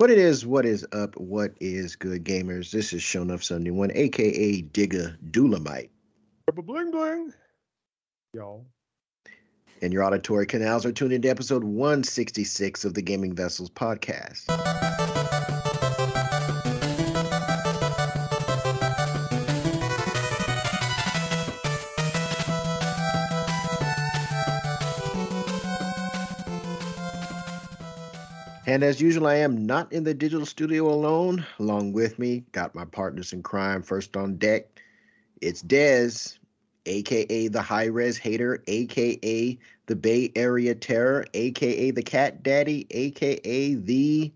What it is, what is up, what is good, gamers? This is Show Enough 71, aka Digga Dulamite. Bling bling. Y'all. And your auditory canals are tuned into episode 166 of the Gaming Vessels podcast. And as usual, I am not in the digital studio alone. Along with me, got my partners in crime. First on deck, it's Dez, aka the high res hater, aka the Bay Area terror, aka the cat daddy, aka the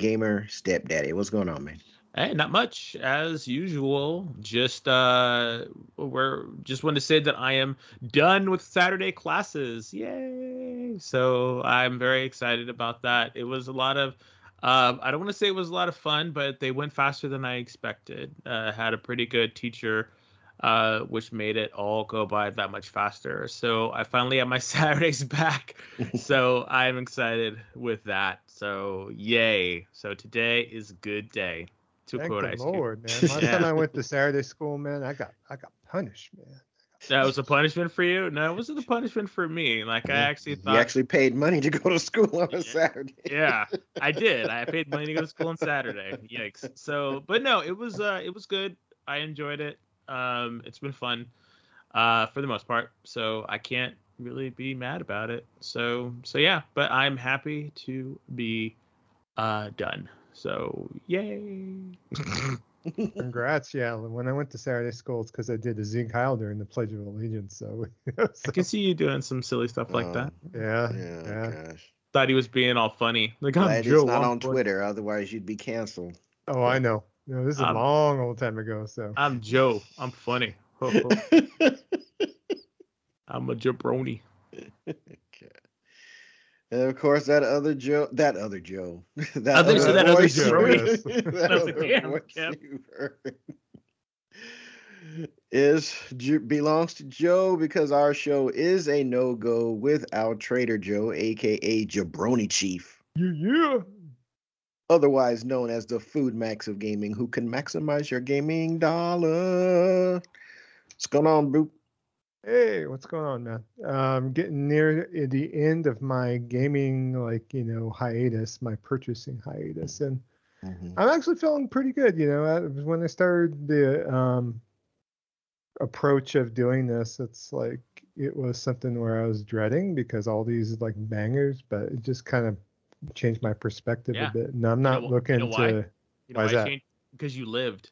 gamer stepdaddy. What's going on, man? Hey, not much as usual. Just uh we're just want to say that I am done with Saturday classes. Yay. So I'm very excited about that. It was a lot of uh, I don't want to say it was a lot of fun, but they went faster than I expected. Uh, had a pretty good teacher, uh, which made it all go by that much faster. So I finally have my Saturdays back. so I'm excited with that. So yay! So today is good day to Thank quote the Ice Cube. Lord, man. Last Yeah. time I went to Saturday school, man, I got I got punished, man. That was a punishment for you? No, it wasn't a punishment for me. Like I actually thought. You actually paid money to go to school on a Saturday. yeah, I did. I paid money to go to school on Saturday. Yikes. So, but no, it was uh, it was good. I enjoyed it. Um, it's been fun, uh, for the most part. So I can't really be mad about it. So, so yeah. But I'm happy to be, uh, done. So yay. Congrats, yeah. When I went to Saturday school, it's because I did a Sieg Heil during the Pledge of Allegiance. So, I can see you doing some silly stuff like Oh, that. yeah, Yeah, yeah. gosh. Thought he was being all funny. Like I'm Glad Joe. it's not on funny. Twitter, otherwise you'd be canceled. Oh, I know. No, this is a Um, long old time ago. So, I'm Joe. I'm funny. Ho, ho. I'm a jabroni. And of course, that other Joe, that other Joe, that Other- so that other Joe, yes. that other Kev. is belongs to Joe because our show is a no go without Trader Joe, aka Jabroni Chief, yeah, yeah. otherwise known as the Food Max of gaming, who can maximize your gaming dollar. What's going on, bro? Hey, what's going on, man? Um, getting near the end of my gaming, like you know, hiatus, my purchasing hiatus, and Mhm. I'm actually feeling pretty good. You know, when I started the um, approach of doing this, it's like it was something where I was dreading because all these like bangers, but it just kind of changed my perspective Yeah. a bit. And I'm not you looking know why? to. You know Why that? changed because you lived.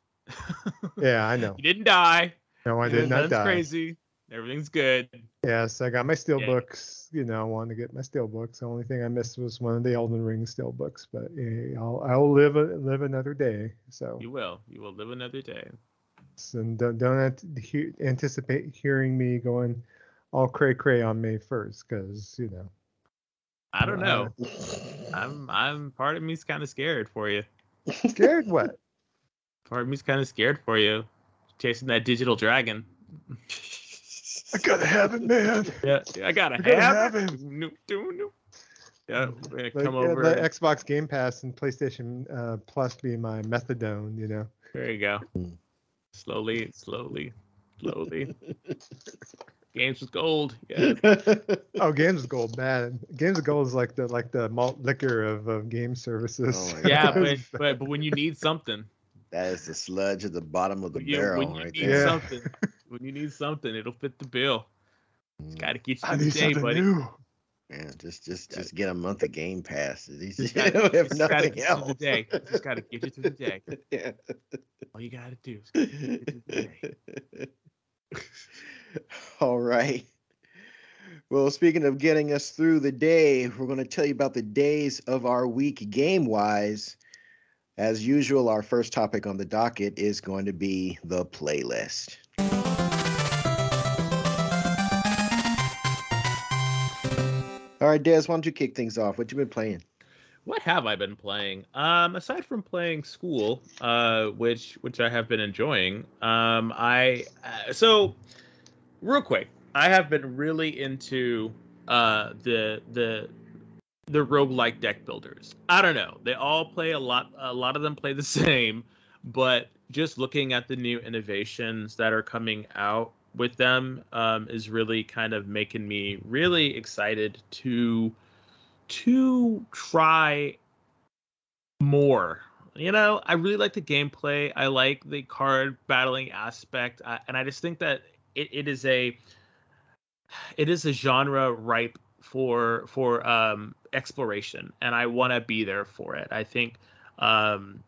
Yeah, I know. You didn't die. No, I did not die. crazy. Everything's good. Yes, I got my steel Yay. books. You know, I wanted to get my steel books. The only thing I missed was one of the Elden Ring steel books, but yeah, I'll I'll live a, live another day. So You will. You will live another day. and don't don't anticipate hearing me going all cray cray on May first, because you know. I don't know. Uh, I'm. I'm. Part of me's kind of scared for you. Scared what? Part of me's kind of scared for you. Chasing that digital dragon. I gotta have it, man. Yeah, I gotta I gotta have, have it. No, no, no. Yeah, we're gonna Like, come yeah, over. the Xbox Game Pass and PlayStation uh, Plus be my methadone, you know. There you go. Slowly, slowly, slowly. Games with gold. Yeah. Oh, Games of Gold, man. Games of Gold is like the like the malt liquor of, of game services. Oh Yeah, but, but but when you need something, that is the sludge at the bottom of the when you, barrel when you right need there. Yeah. something, when you need something, it'll fit the bill. Mm. Got to get you I through the need day, buddy. new. Yeah, just just just get a month of Game Pass. These Just you gotta, know, if just gotta nothing get you else. the day. Just gotta get you through the day. yeah. All you gotta do is get you through the day. All right. Well, speaking of getting us through the day, we're going to tell you about the days of our week game wise. As usual, our first topic on the docket is going to be the playlist. All right, Des, why don't you kick things off? What you been playing? What have I been playing? Um, aside from playing school, uh, which which I have been enjoying, um, I uh, so real quick, I have been really into uh the the the roguelike deck builders. I don't know. They all play a lot a lot of them play the same, but just looking at the new innovations that are coming out with them um, is really kind of making me really excited to to try more. You know, I really like the gameplay. I like the card battling aspect, I, and I just think that it, it is a it is a genre ripe for for um, exploration, and I want to be there for it. I think um,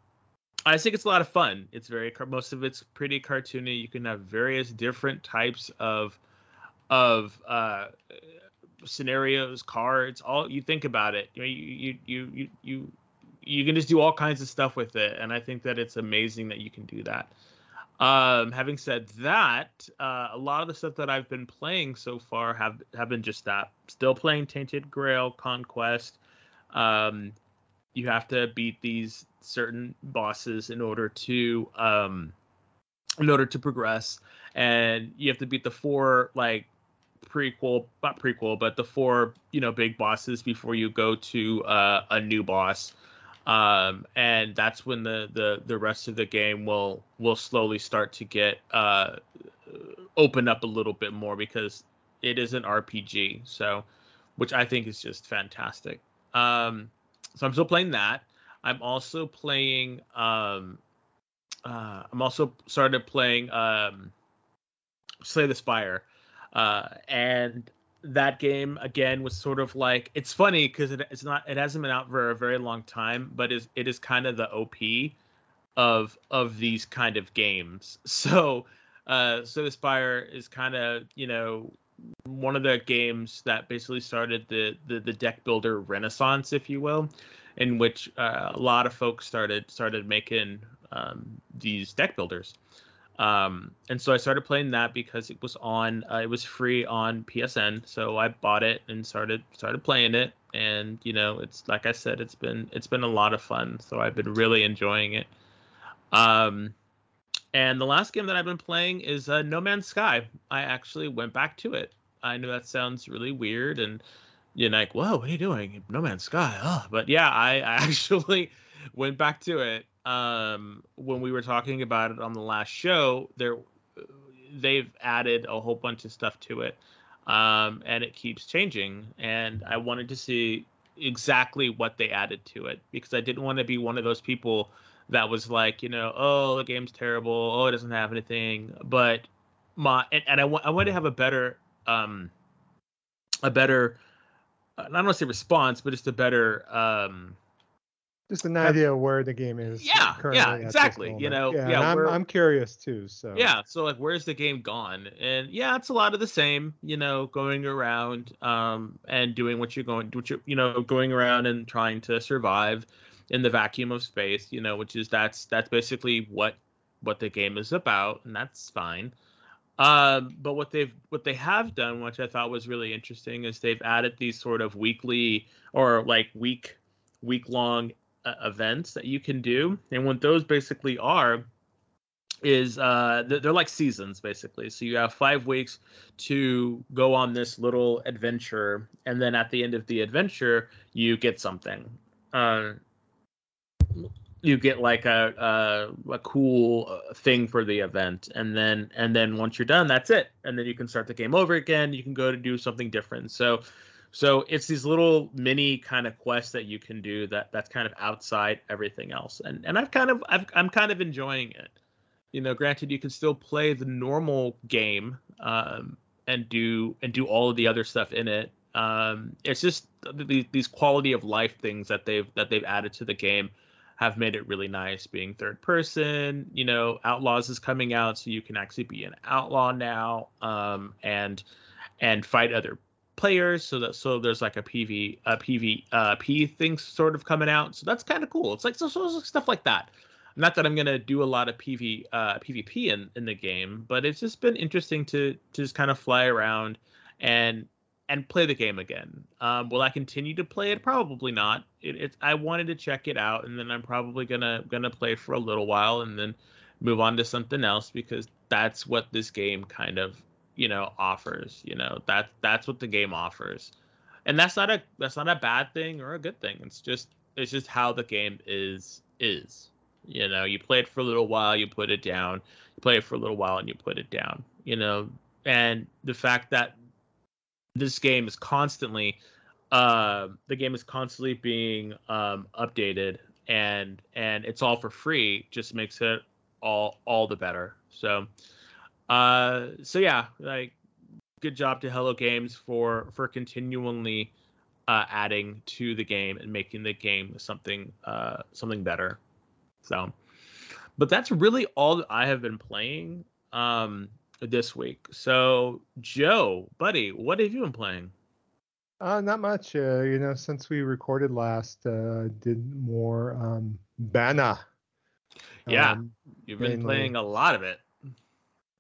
I think it's a lot of fun. It's very most of it's pretty cartoony. You can have various different types of of uh, scenarios, cards. All you think about it, you you you you you you can just do all kinds of stuff with it, and I think that it's amazing that you can do that. Um, having said that, uh, a lot of the stuff that I've been playing so far have have been just that. Still playing Tainted Grail Conquest. Um, you have to beat these certain bosses in order to um, in order to progress, and you have to beat the four like prequel, not prequel, but the four you know big bosses before you go to uh, a new boss um, and that's when the, the the rest of the game will will slowly start to get uh, open up a little bit more because it is an RPG. So, which I think is just fantastic. Um, so I'm still playing that. I'm also playing. Um, uh, I'm also started playing um, Slay the Spire, uh, and that game again was sort of like it's funny because it, it's not it hasn't been out for a very long time, but is it is kind of the OP of of these kind of games. So uh so the Spire is kind of you know one of the games that basically started the the, the deck builder renaissance, if you will, in which uh, a lot of folks started started making um, these deck builders. Um, and so I started playing that because it was on, uh, it was free on PSN. So I bought it and started started playing it. And you know, it's like I said, it's been it's been a lot of fun. So I've been really enjoying it. Um, and the last game that I've been playing is uh, No Man's Sky. I actually went back to it. I know that sounds really weird, and you're like, "Whoa, what are you doing? No Man's Sky?" Oh, but yeah, I, I actually went back to it um, when we were talking about it on the last show, there they've added a whole bunch of stuff to it, um, and it keeps changing. And I wanted to see exactly what they added to it because I didn't want to be one of those people that was like, you know, oh, the game's terrible, oh, it doesn't have anything. But my and, and I want I want to have a better um a better I don't want to say response, but just a better um just an idea of where the game is. Yeah, yeah, exactly. You know, yeah, yeah I'm, I'm curious too. So yeah, so like, where's the game gone? And yeah, it's a lot of the same. You know, going around um and doing what you're going, what you you know, going around and trying to survive in the vacuum of space. You know, which is that's that's basically what what the game is about, and that's fine. Um, but what they've what they have done, which I thought was really interesting, is they've added these sort of weekly or like week week long uh, events that you can do, and what those basically are is uh they're like seasons basically so you have five weeks to go on this little adventure and then at the end of the adventure you get something uh you get like a a, a cool uh, thing for the event. And then and then once you're done that's it. And then you can start the game over again. You can go to do something different. So so it's these little mini kind of quests that you can do that that's kind of outside everything else, and and I've kind of I've, I'm kind of enjoying it. You know, granted, you can still play the normal game um, and do and do all of the other stuff in it. Um, it's just these, these quality of life things that they've that they've added to the game have made it really nice. Being third person, you know, Outlaws is coming out, so you can actually be an outlaw now um, and and fight other players. So that so there's like a pv a pv uh p thing sort of coming out. So that's kind of cool. It's like so, so stuff like that. Not that i'm gonna do a lot of pv uh pvp in in the game but it's just been interesting to to just kind of fly around and and play the game again um will i continue to play it probably not it, it's i wanted to check it out and then i'm probably gonna gonna play for a little while and then move on to something else because that's what this game kind of you know offers you know that that's what the game offers and that's not a that's not a bad thing or a good thing. It's just it's just how the game is is. You know, you play it for a little while, you put it down. You play it for a little while, and you put it down. You know, and the fact that this game is constantly uh, the game is constantly being um, updated and and it's all for free just makes it all all the better. So uh so yeah like good job to hello games for for continually uh adding to the game and making the game something uh something better. So but that's really all that i have been playing. Um this week so joe buddy what have you been playing uh, not much. Uh, you know, since we recorded last, uh, did more um, Bana. Yeah, um, you've been mainly. playing a lot of it.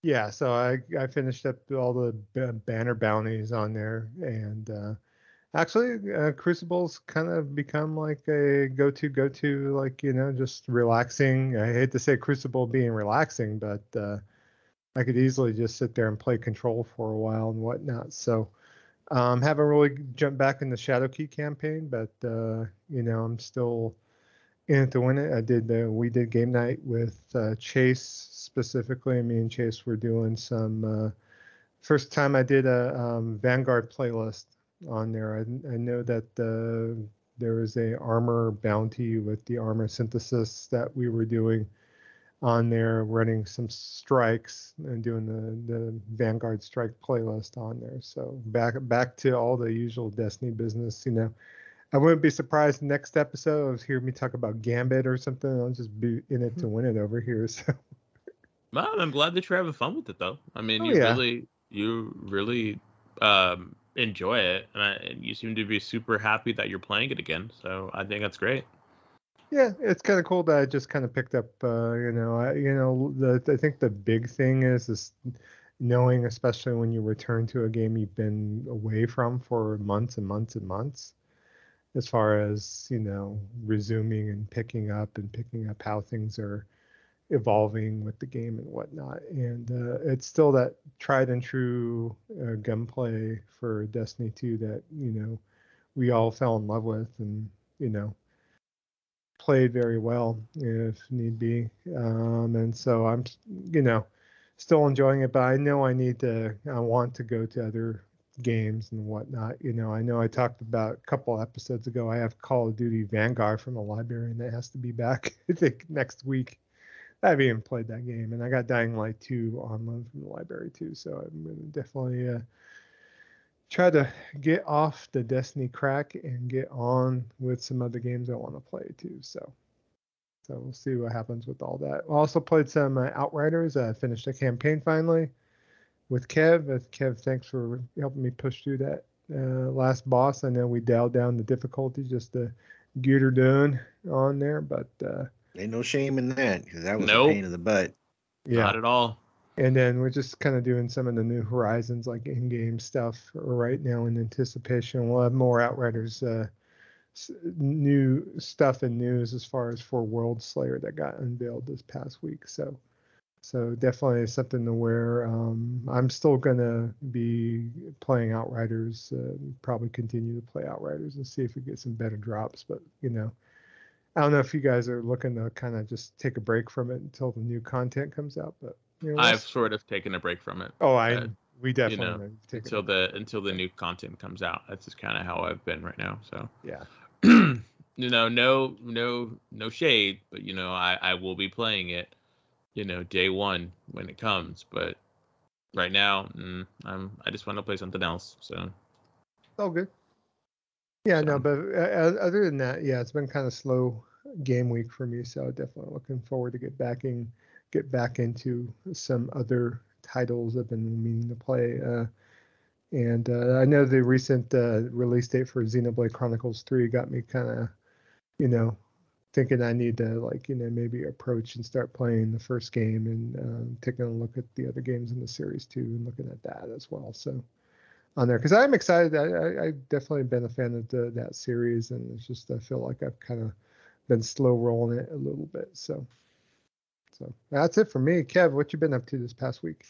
Yeah, so I I finished up all the banner bounties on there, and uh, actually, uh, Crucible's kind of become like a go-to go-to, like you know, just relaxing. I hate to say Crucible being relaxing, but uh, I could easily just sit there and play Control for a while and whatnot. So um, haven't really jumped back in the Shadowkeep campaign, but uh, you know I'm still in it to win it. I did we did game night with uh, Chase specifically. Me and Chase were doing some. Uh, first time I did a um, Vanguard playlist on there. I, I know that uh, there was a armor bounty with the armor synthesis that we were doing on there running some strikes and doing the, the Vanguard strike playlist on there. So back back to all the usual Destiny business. You know, I wouldn't be surprised next episode of hear me talk about Gambit or something. I'll just be in it to hmm. win it over here. So. Well, I'm glad that you're having fun with it though. I mean, oh, you yeah. really you really um, enjoy it, and, I, and you seem to be super happy that you're playing it again. So I think that's great yeah, it's kind of cool that I just kind of picked up. Uh, you know, I, you know, the I think the big thing is is knowing, especially when you return to a game you've been away from for months and months and months, as far as you know, resuming and picking up and picking up how things are evolving with the game and whatnot. And uh, it's still that tried and true uh, gunplay for Destiny 2 that you know we all fell in love with, and you know played very well if need be. Um, and so I'm, you know, still enjoying it, but I know I need to, I want to go to other games and whatnot. You know, I know I talked about a couple episodes ago. I have Call of Duty Vanguard from the library, and that has to be back. I think next week. I haven't even played that game, and I got Dying Light 2 on loan from the library too. So I'm gonna definitely uh, try to get off the Destiny crack and get on with some other games I want to play too. So, so we'll see what happens with all that. I also played some uh, Outriders. I finished a campaign finally with Kev. Uh, Kev, thanks for helping me push through that uh, last boss. I know we dialed down the difficulty just to get her done on there, but uh, ain't no shame in that because that was nope. a pain in the butt. Yeah, not at all and then we're just kind of doing some of the new horizons like in-game stuff right now in anticipation. We'll have more outriders uh, new stuff and news as far as for Worldslayer that got unveiled this past week. So so definitely something to where um, i'm still gonna be playing outriders uh, probably continue to play outriders and see if we get some better drops but you know i don't know if you guys are looking to kind of just take a break from it until the new content comes out but I've sort of taken a break from it. Oh, I uh, we definitely you know, until the until the new content comes out. That's just kind of how I've been right now. So yeah, you know, no no no shade, but you know, I I will be playing it, you know, day one when it comes. But right now, mm, I'm I just want to play something else. So oh, good. Yeah, so. no, but uh, other than that, yeah, it's been kind of slow game week for me. So definitely looking forward to get backing get back into some other titles I've been meaning to play. Uh, and uh, I know the recent uh, release date for Xenoblade Chronicles 3 got me kind of, you know, thinking I need to like, you know, maybe approach and start playing the first game and um, taking a look at the other games in the series too and looking at that as well. So on there, because I'm excited. I, I, I definitely been a fan of the, that series, and it's just I feel like I've kind of been slow rolling it a little bit. So so that's it for me. Kev, what you been up to this past week?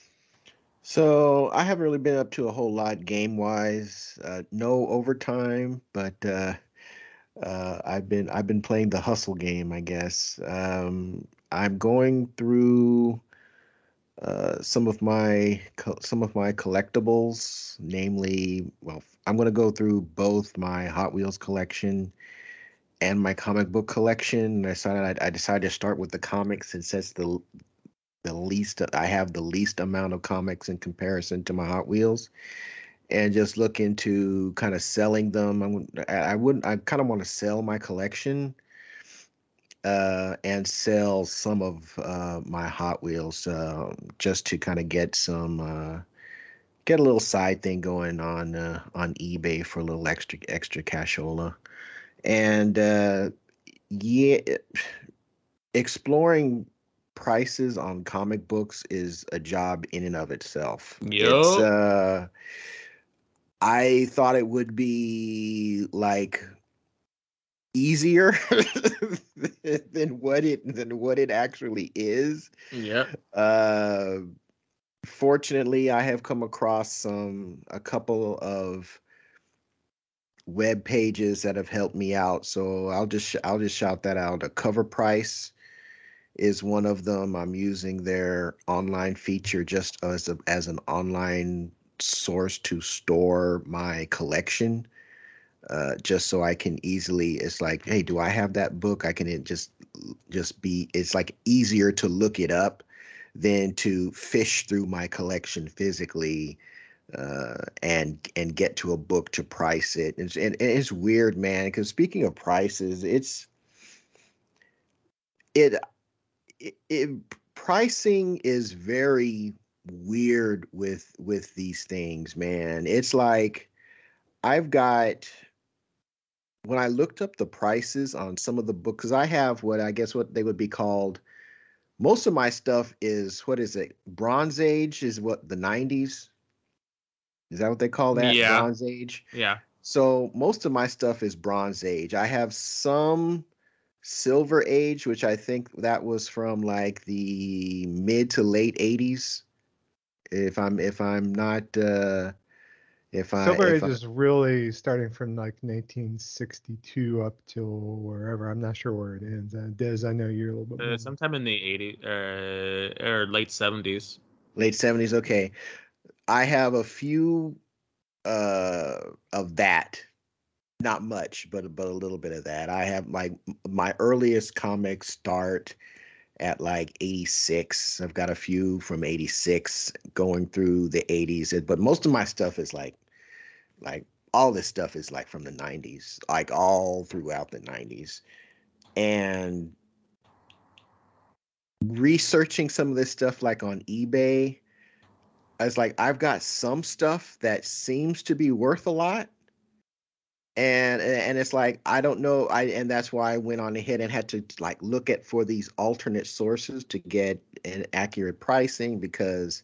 So I haven't really been up to a whole lot game wise. Uh, no overtime, but uh, uh, I've been I've been playing the hustle game, I guess. Um, I'm going through uh, some of my some of my collectibles, namely, well, I'm going to go through both my Hot Wheels collection and my comic book collection. I decided I, I decided to start with the comics since the the least I have the least amount of comics in comparison to my Hot Wheels and just look into kind of selling them. I, I wouldn't. I kind of want to sell my collection uh, and sell some of uh, my Hot Wheels uh, just to kind of get some uh, get a little side thing going on uh, on eBay for a little extra extra cashola. And uh, yeah, exploring prices on comic books is a job in and of itself. Yep. It's uh I thought it would be like easier than what it than what it actually is. Yeah. Uh fortunately I have come across some a couple of web pages that have helped me out. So I'll just I'll just shout that out. A cover price is one of them. I'm using their online feature just as a, as an online source to store my collection uh, just so I can easily it's like hey do I have that book I can just just be it's like easier to look it up than to fish through my collection physically uh, and and get to a book to price it and, and, and it's weird man because speaking of prices it's it, it, it pricing is very weird with with these things, man. It's like I've got when I looked up the prices on some of the books, because I have what I guess what they would be called. Most of my stuff is what is it? Bronze Age is what the '90s. Is that what they call that? Yeah. Bronze Age. Yeah. So most of my stuff is Bronze Age. I have some Silver Age, which I think that was from like the mid to late '80s if I'm if I'm not uh if I Silver if Age I, is really starting from like 1962 up till wherever. I'm not sure where it ends. Uh, Des, I know you're a little bit. Uh, sometime in the 80s uh, or late 70s. late 70s okay I have a few uh of that. Not much but but a little bit of that. I have my my earliest comics start at like 86 I've got a few from 86 going through the 80s but most of my stuff is like like all this stuff is like from the 90s like all throughout the 90s and researching some of this stuff like on eBay I was like I've got some stuff that seems to be worth a lot. And and it's like I don't know I and that's why I went on ahead and had to like look at for these alternate sources to get an accurate pricing because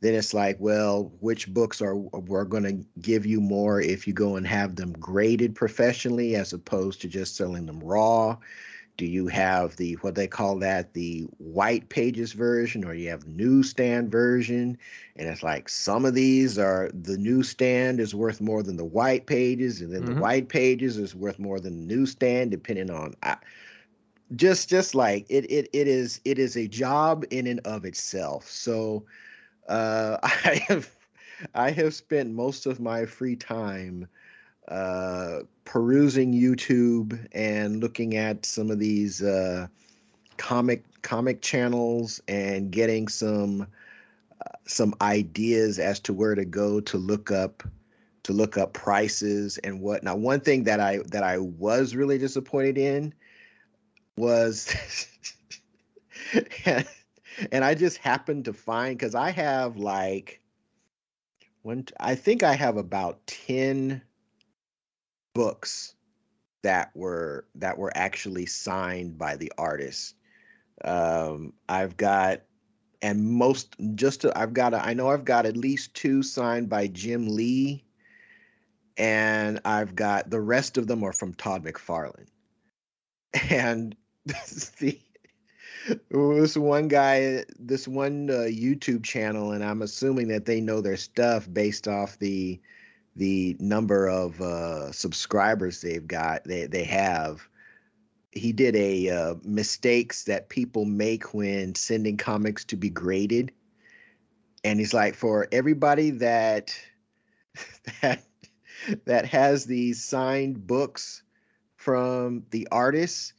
then it's like well which books are we're going to give you more if you go and have them graded professionally as opposed to just selling them raw do you have the what they call that the white pages version or you have newsstand version and it's like some of these are the newsstand is worth more than the white pages and then Mhm. the white pages is worth more than the newsstand depending on I, just just like it it it is it is a job in and of itself so uh i have i have spent most of my free time uh perusing youtube and looking at some of these uh comic comic channels and getting some some ideas as to where to go to look up to look up prices and what. Now one thing that i that i was really disappointed in was and, and i just happened to find because i have like one i think i have about 10 books that were that were actually signed by the artist um i've got and most just to, I've got a, I know I've got at least two signed by Jim Lee, and I've got the rest of them are from Todd McFarlane. And this the this one guy, this one uh, YouTube channel, and I'm assuming that they know their stuff based off the the number of uh, subscribers they've got. They they have. He did a uh, mistakes that people make when sending comics to be graded, and he's like, for everybody that that that has these signed books from the artists,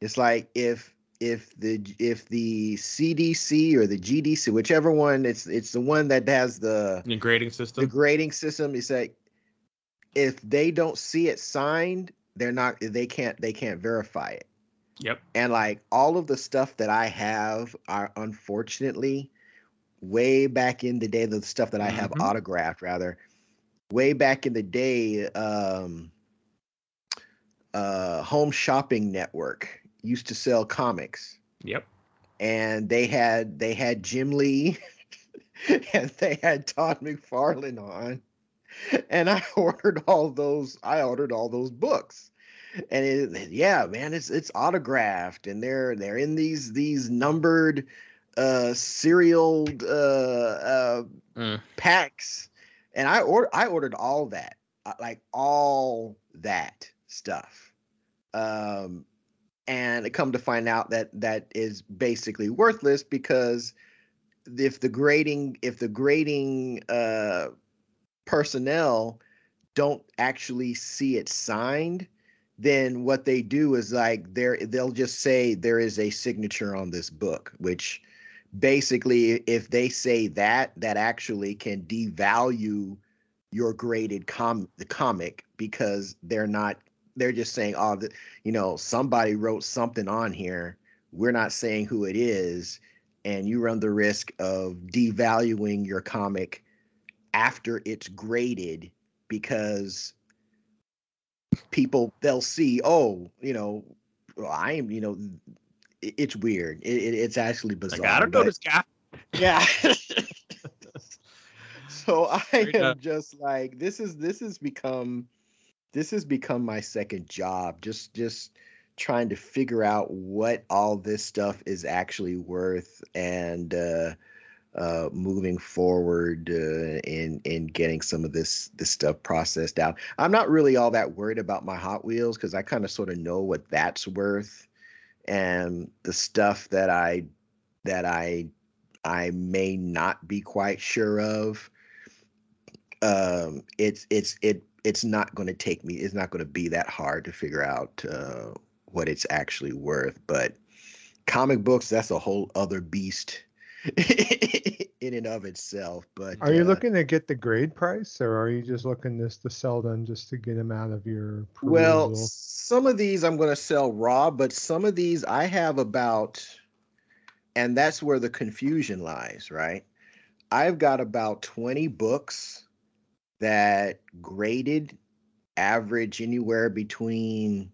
it's like if if the if the CDC or the GDC, whichever one, it's it's the one that has the the grading system. The grading system is like if they don't see it signed, they're not they can't they can't verify it. Yep. And like all of the stuff that I have are unfortunately way back in the day, the stuff that I have Mhm. autographed rather, way back in the day, um uh Home Shopping Network used to sell comics Yep. and they had they had Jim Lee and they had Todd McFarlane on. And I ordered all those I ordered all those books. And it, yeah, man, it's it's autographed and they're they're in these these numbered uh serial uh uh Mm. packs. And I ordered I ordered all that. uh, Like all that stuff. Um and come to find out that that is basically worthless because if the grading if the grading uh personnel don't actually see it signed then what they do is like they're they'll just say there is a signature on this book which basically if they say that that actually can devalue your graded com the comic because they're not they're just saying oh the, you know somebody wrote something on here we're not saying who it is and you run the risk of devaluing your comic after it's graded because people they'll see oh you know well, i am you know it- it's weird it, it- it's actually bizarre Like I don't know this guy. yeah. so I am just like this is this has become this has become my second job just just trying to figure out what all this stuff is actually worth and uh uh moving forward uh in in getting some of this this stuff processed out. I'm not really all that worried about my Hot Wheels cuz I kind of sort of know what that's worth and the stuff that I that I I may not be quite sure of. Um, it's it's it it's not going to take me. It's not going to be that hard to figure out uh, what it's actually worth. But comic books, that's a whole other beast in and of itself. But Are you uh, looking to get the grade price, or are you just looking this to sell them just to get them out of your Well, some of these I'm going to sell raw, but some of these I have about, and that's where the confusion lies, right? I've got about 20 books that graded average anywhere between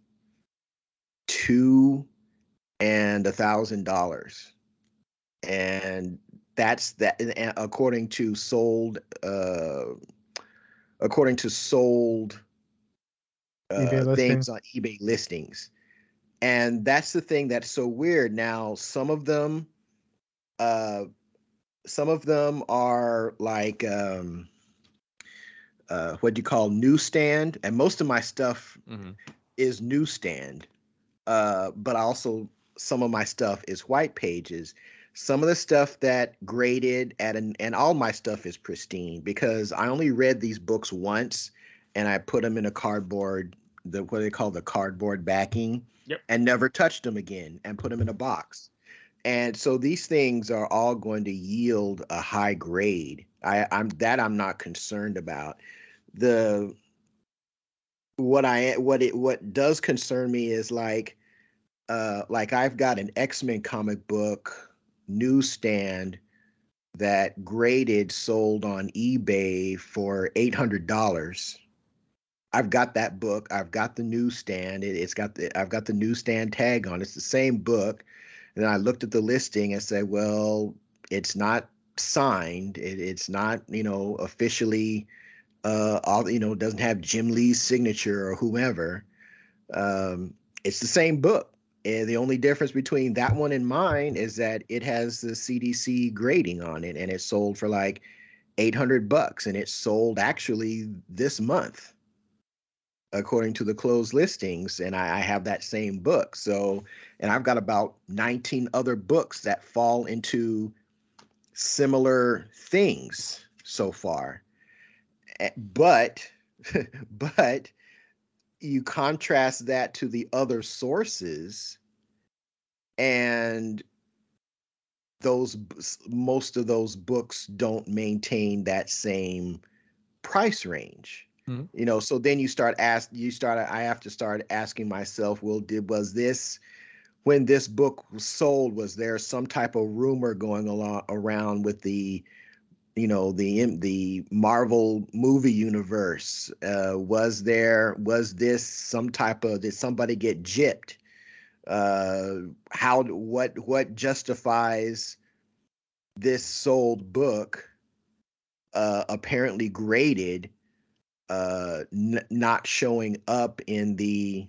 two and a thousand dollars. And that's that according to sold uh according to sold uh, things on eBay listings. And that's the thing that's so weird. Now, some of them, uh, some of them are like, um, uh, what do you call newsstand? And most of my stuff Mhm. is newsstand. Uh, but also some of my stuff is white pages. Some of the stuff that graded at an, and all my stuff is pristine because I only read these books once and I put them in a cardboard, the what they call the cardboard backing, Yep. and never touched them again and put them in a box. And so these things are all going to yield a high grade. I, I'm that I'm not concerned about. The what I what it what does concern me is like uh like I've got an X-Men comic book newsstand that graded sold on eBay for eight hundred dollars. I've got that book. I've got the newsstand. It, it's got the I've got the newsstand tag on. It's the same book. And I looked at the listing and said, well, it's not signed. It, it's not you know officially uh all you know doesn't have Jim Lee's signature or whomever. Um, it's the same book. And the only difference between that one and mine is that it has the CDC grading on it and it's sold for like 800 bucks and it sold actually this month according to the closed listings and I, I, have that same book so and i've got about 19 other books that fall into similar things so far eh, but but you contrast that to the other sources and those most of those books don't maintain that same price range mm-hmm. you know so then you start ask you start i have to start asking myself well did was this when this book was sold was there some type of rumor going along around with the you know the the marvel movie universe? Uh was there was this some type of did somebody get gypped? Uh how what what justifies this sold book uh apparently graded uh n- not showing up in the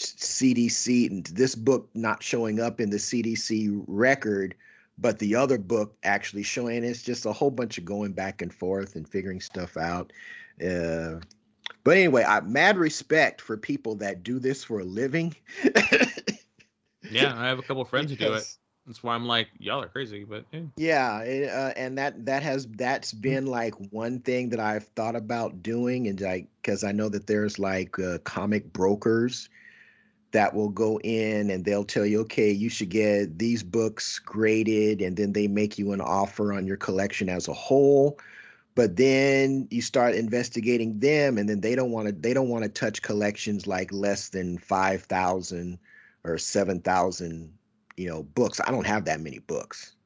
CDC and this book not showing up in the CDC record but the other book actually showing it's just a whole bunch of going back and forth and figuring stuff out uh but anyway, I mad respect for people that do this for a living. yeah, I have a couple friends because, who do it. That's why I'm like, y'all are crazy, but yeah. Yeah, it, uh, and that that has that's mm. been like one thing that I've thought about doing, and like because I know that there's like uh, comic brokers that will go in and they'll tell you, okay, you should get these books graded, and then they make you an offer on your collection as a whole. But then you start investigating them and then they don't want to they don't want to touch collections like less than 5000 or 7000 you know books. I don't have that many books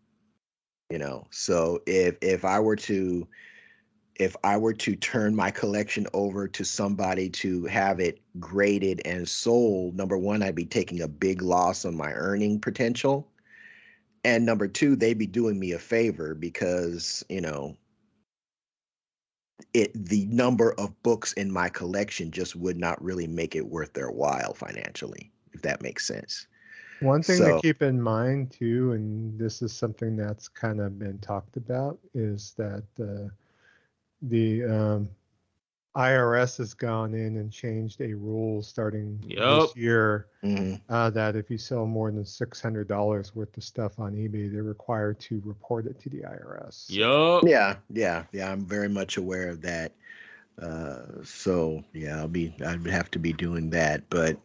you know? So if if i were to if i were to turn my collection over to somebody to have it graded and sold number one i'd be taking a big loss on my earning potential. And number two they'd be doing me a favor because you know it the number of books in my collection just would not really make it worth their while financially if that makes sense. One thing so, to keep in mind too and this is something that's kind of been talked about is that uh, the um, IRS has gone in and changed a rule starting yep. this year mm-hmm. uh, that if you sell more than six hundred dollars worth of stuff on eBay, they're required to report it to the IRS. Yep. Yeah, yeah, yeah. I'm very much aware of that. Uh, so yeah, I'll be. I'd have to be doing that, but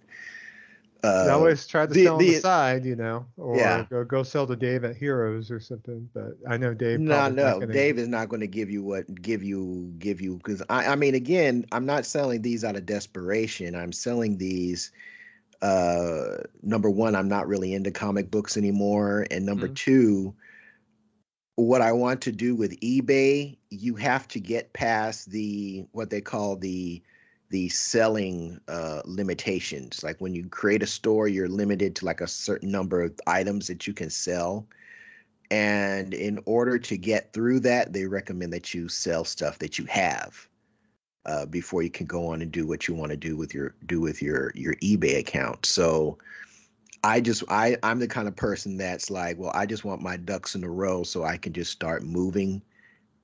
uh, I always try to the, sell on the, the side, you know, or yeah. go, go sell to Dave at Heroes or something. But I know Dave. No, no, Dave is not going to give you what give you give you because I, I mean, again, I'm not selling these out of desperation. I'm selling these. Uh, number one, I'm not really into comic books anymore, and number mm-hmm. two, what I want to do with eBay, you have to get past the what they call the the selling uh, limitations. Like when you create a store, you're limited to like a certain number of items that you can sell. And in order to get through that, they recommend that you sell stuff that you have uh, before you can go on and do what you want to do with your do with your your eBay account. So I just I I'm the kind of person that's like, well, I just want my ducks in a row so I can just start moving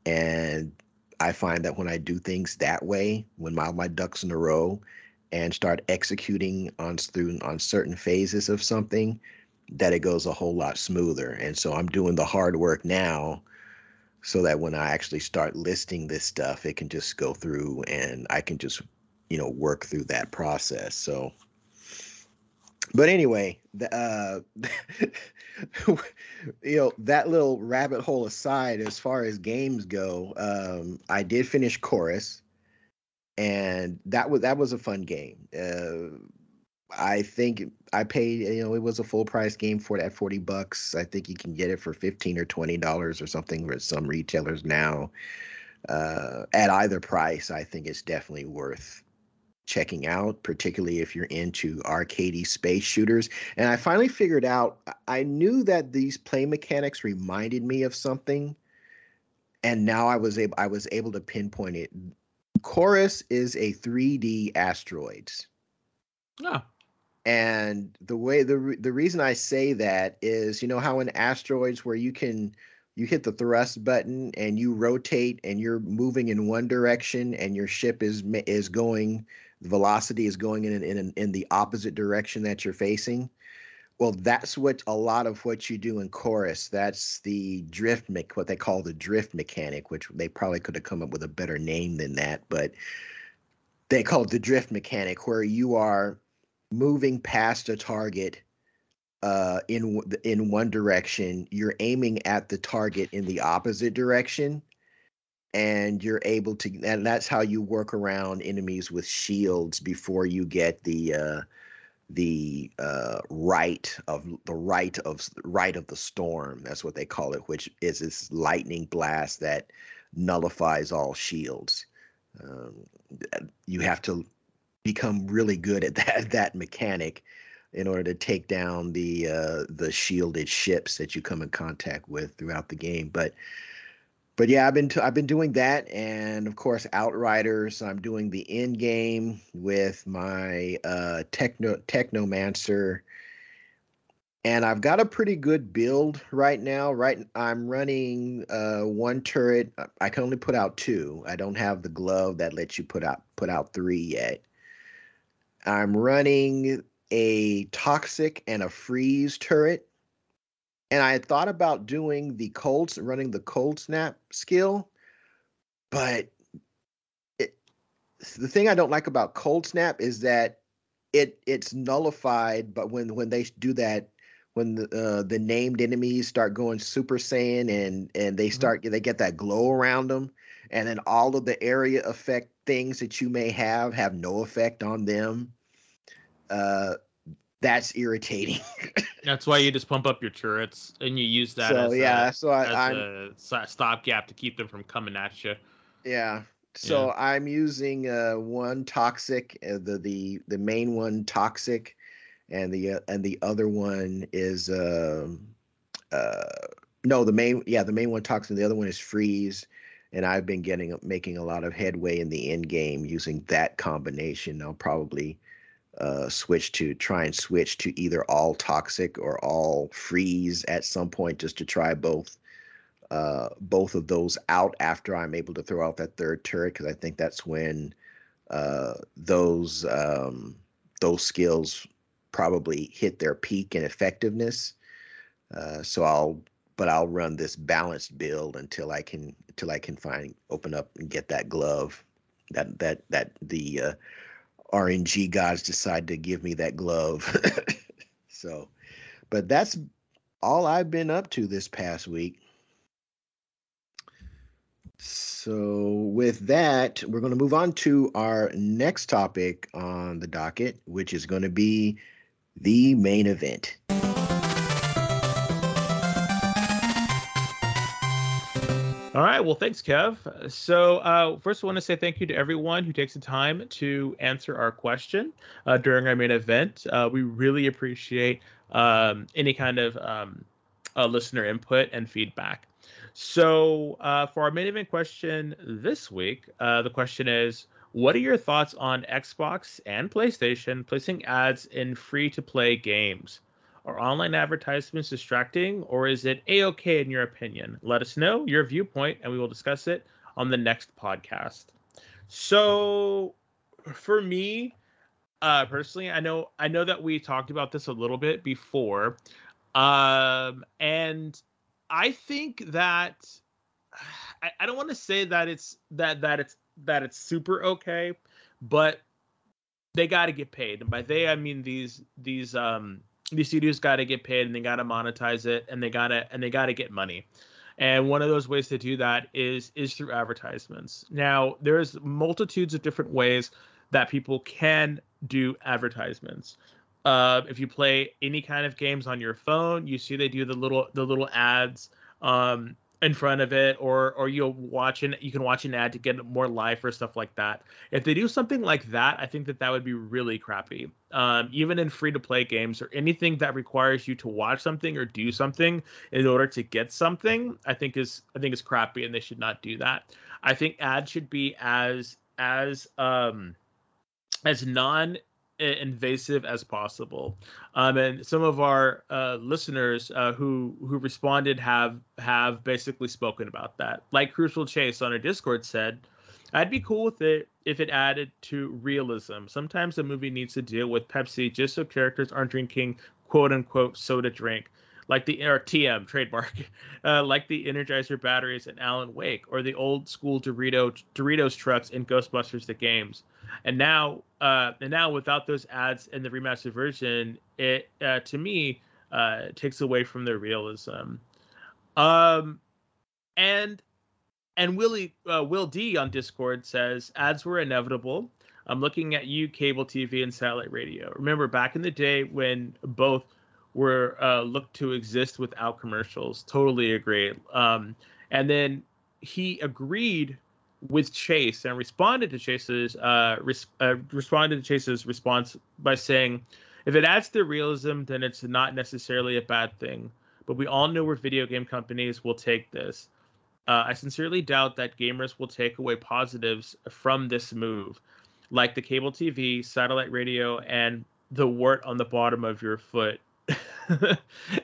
and I find that when I do things that way, when my my ducks in a row, and start executing on through on certain phases of something, that it goes a whole lot smoother. And so I'm doing the hard work now, so that when I actually start listing this stuff, it can just go through and I can just you know work through that process. So but anyway, the, uh, you know that little rabbit hole aside, as far as games go, um, I did finish Chorus, and that was that was a fun game. Uh, I think I paid, you know, it was a full price game for it at 40 bucks. I think you can get it for 15 or 20 dollars or something with some retailers now. Uh, at either price, I think it's definitely worth checking out, particularly if you're into arcadey space shooters. And I finally figured out I knew that these play mechanics reminded me of something, and now I was able I was able to pinpoint it. Chorus is a 3D asteroids. Oh. Ah. And the way the the reason I say that is, you know how in asteroids where you can you hit the thrust button and you rotate and you're moving in one direction and your ship is is going velocity is going in in in the opposite direction that you're facing. Well, that's what a lot of what you do in chorus. That's the drift me- what they call the drift mechanic, which they probably could have come up with a better name than that, but they call it the drift mechanic, where you are moving past a target uh, in in one direction. You're aiming at the target in the opposite direction, and you're able to. And that's how you work around enemies with shields before you get the uh, the uh, right of the right of right of the storm. That's what they call it, which is this lightning blast that nullifies all shields. Um, you have to become really good at that that mechanic in order to take down the uh, the shielded ships that you come in contact with throughout the game. But but yeah, I've been t- I've been doing that, and of course Outriders. I'm doing the end game with my uh, techno technomancer, and I've got a pretty good build right now. Right, I'm running uh, one turret. I can only put out two. I don't have the glove that lets you put out put out three yet. I'm running a toxic and a freeze turret and I had thought about doing the cold, running the cold snap skill, but it, the thing I don't like about cold snap is that it it's nullified. But when when they do that, when the uh, the named enemies start going Super Saiyan and and they mm-hmm. start mm-hmm. they get that glow around them, and then all of the area effect things that you may have have no effect on them. Uh, that's irritating. that's why you just pump up your turrets and you use that so, as yeah, a, so I, a stopgap to keep them from coming at you. Yeah. So yeah. I'm using uh, one toxic, uh, the the the main one toxic, and the uh, and the other one is uh, uh, no the main yeah the main one toxic. The other one is freeze, and I've been getting making a lot of headway in the end game using that combination. I'll probably uh, switch to try and switch to either all toxic or all freeze at some point just to try both uh, both of those out after I'm able to throw out that third turret because I think that's when uh, those um, those skills probably hit their peak in effectiveness. Uh, so I'll but I'll run this balanced build until I can until I can find open up and get that glove that that that the uh, RNG gods decide to give me that glove. so, but that's all I've been up to this past week. So, with that, we're going to move on to our next topic on the docket, which is going to be the main event. All right. Well, thanks, Kev. So, uh, first, I want to say thank you to everyone who takes the time to answer our question uh, during our main event. Uh, we really appreciate um, any kind of um, uh, listener input and feedback. So, uh, for our main event question this week, uh, the question is What are your thoughts on Xbox and PlayStation placing ads in free to play games? Are online advertisements distracting or is it a okay in your opinion? Let us know your viewpoint and we will discuss it on the next podcast. So, for me, uh, personally, I know I know that we talked about this a little bit before, um, and I think that I, I don't want to say that it's that that it's that it's super okay, but they got to get paid, and by they I mean these these um these studios got to get paid and they got to monetize it and they got to and they got to get money. And one of those ways to do that is is through advertisements. Now there's multitudes of different ways that people can do advertisements. Uh, if you play any kind of games on your phone you see they do the little the little ads um, in front of it or or you'll watch an you can watch an ad to get more life or stuff like that. If they do something like that i think that that would be really crappy. Um, even in free to play games or anything that requires you to watch something or do something in order to get something i think is i think is crappy and they should not do that. I think ads should be as as um as non invasive as possible. Um, and some of our uh, listeners uh, who who responded have have basically spoken about that. Like Crucial Chase on our Discord said, I'd be cool with it if it added to realism. Sometimes a movie needs to deal with Pepsi just so characters aren't drinking quote unquote soda drink like the or TM trademark, uh, like the Energizer batteries in Alan Wake or the old school Dorito Doritos trucks in Ghostbusters the games. And now, uh, and now without those ads in the remastered version, it uh, to me uh, takes away from the realism. Um, and and Willie uh, Will D on Discord says ads were inevitable. I'm looking at you, cable TV and satellite radio. Remember back in the day when both were uh, looked to exist without commercials. Totally agree. Um, and then he agreed with Chase and responded to Chase's uh, res- uh, responded to Chase's response by saying, "If it adds to realism, then it's not necessarily a bad thing. But we all know where video game companies will take this. Uh, I sincerely doubt that gamers will take away positives from this move, like the cable TV, satellite radio, and the wart on the bottom of your foot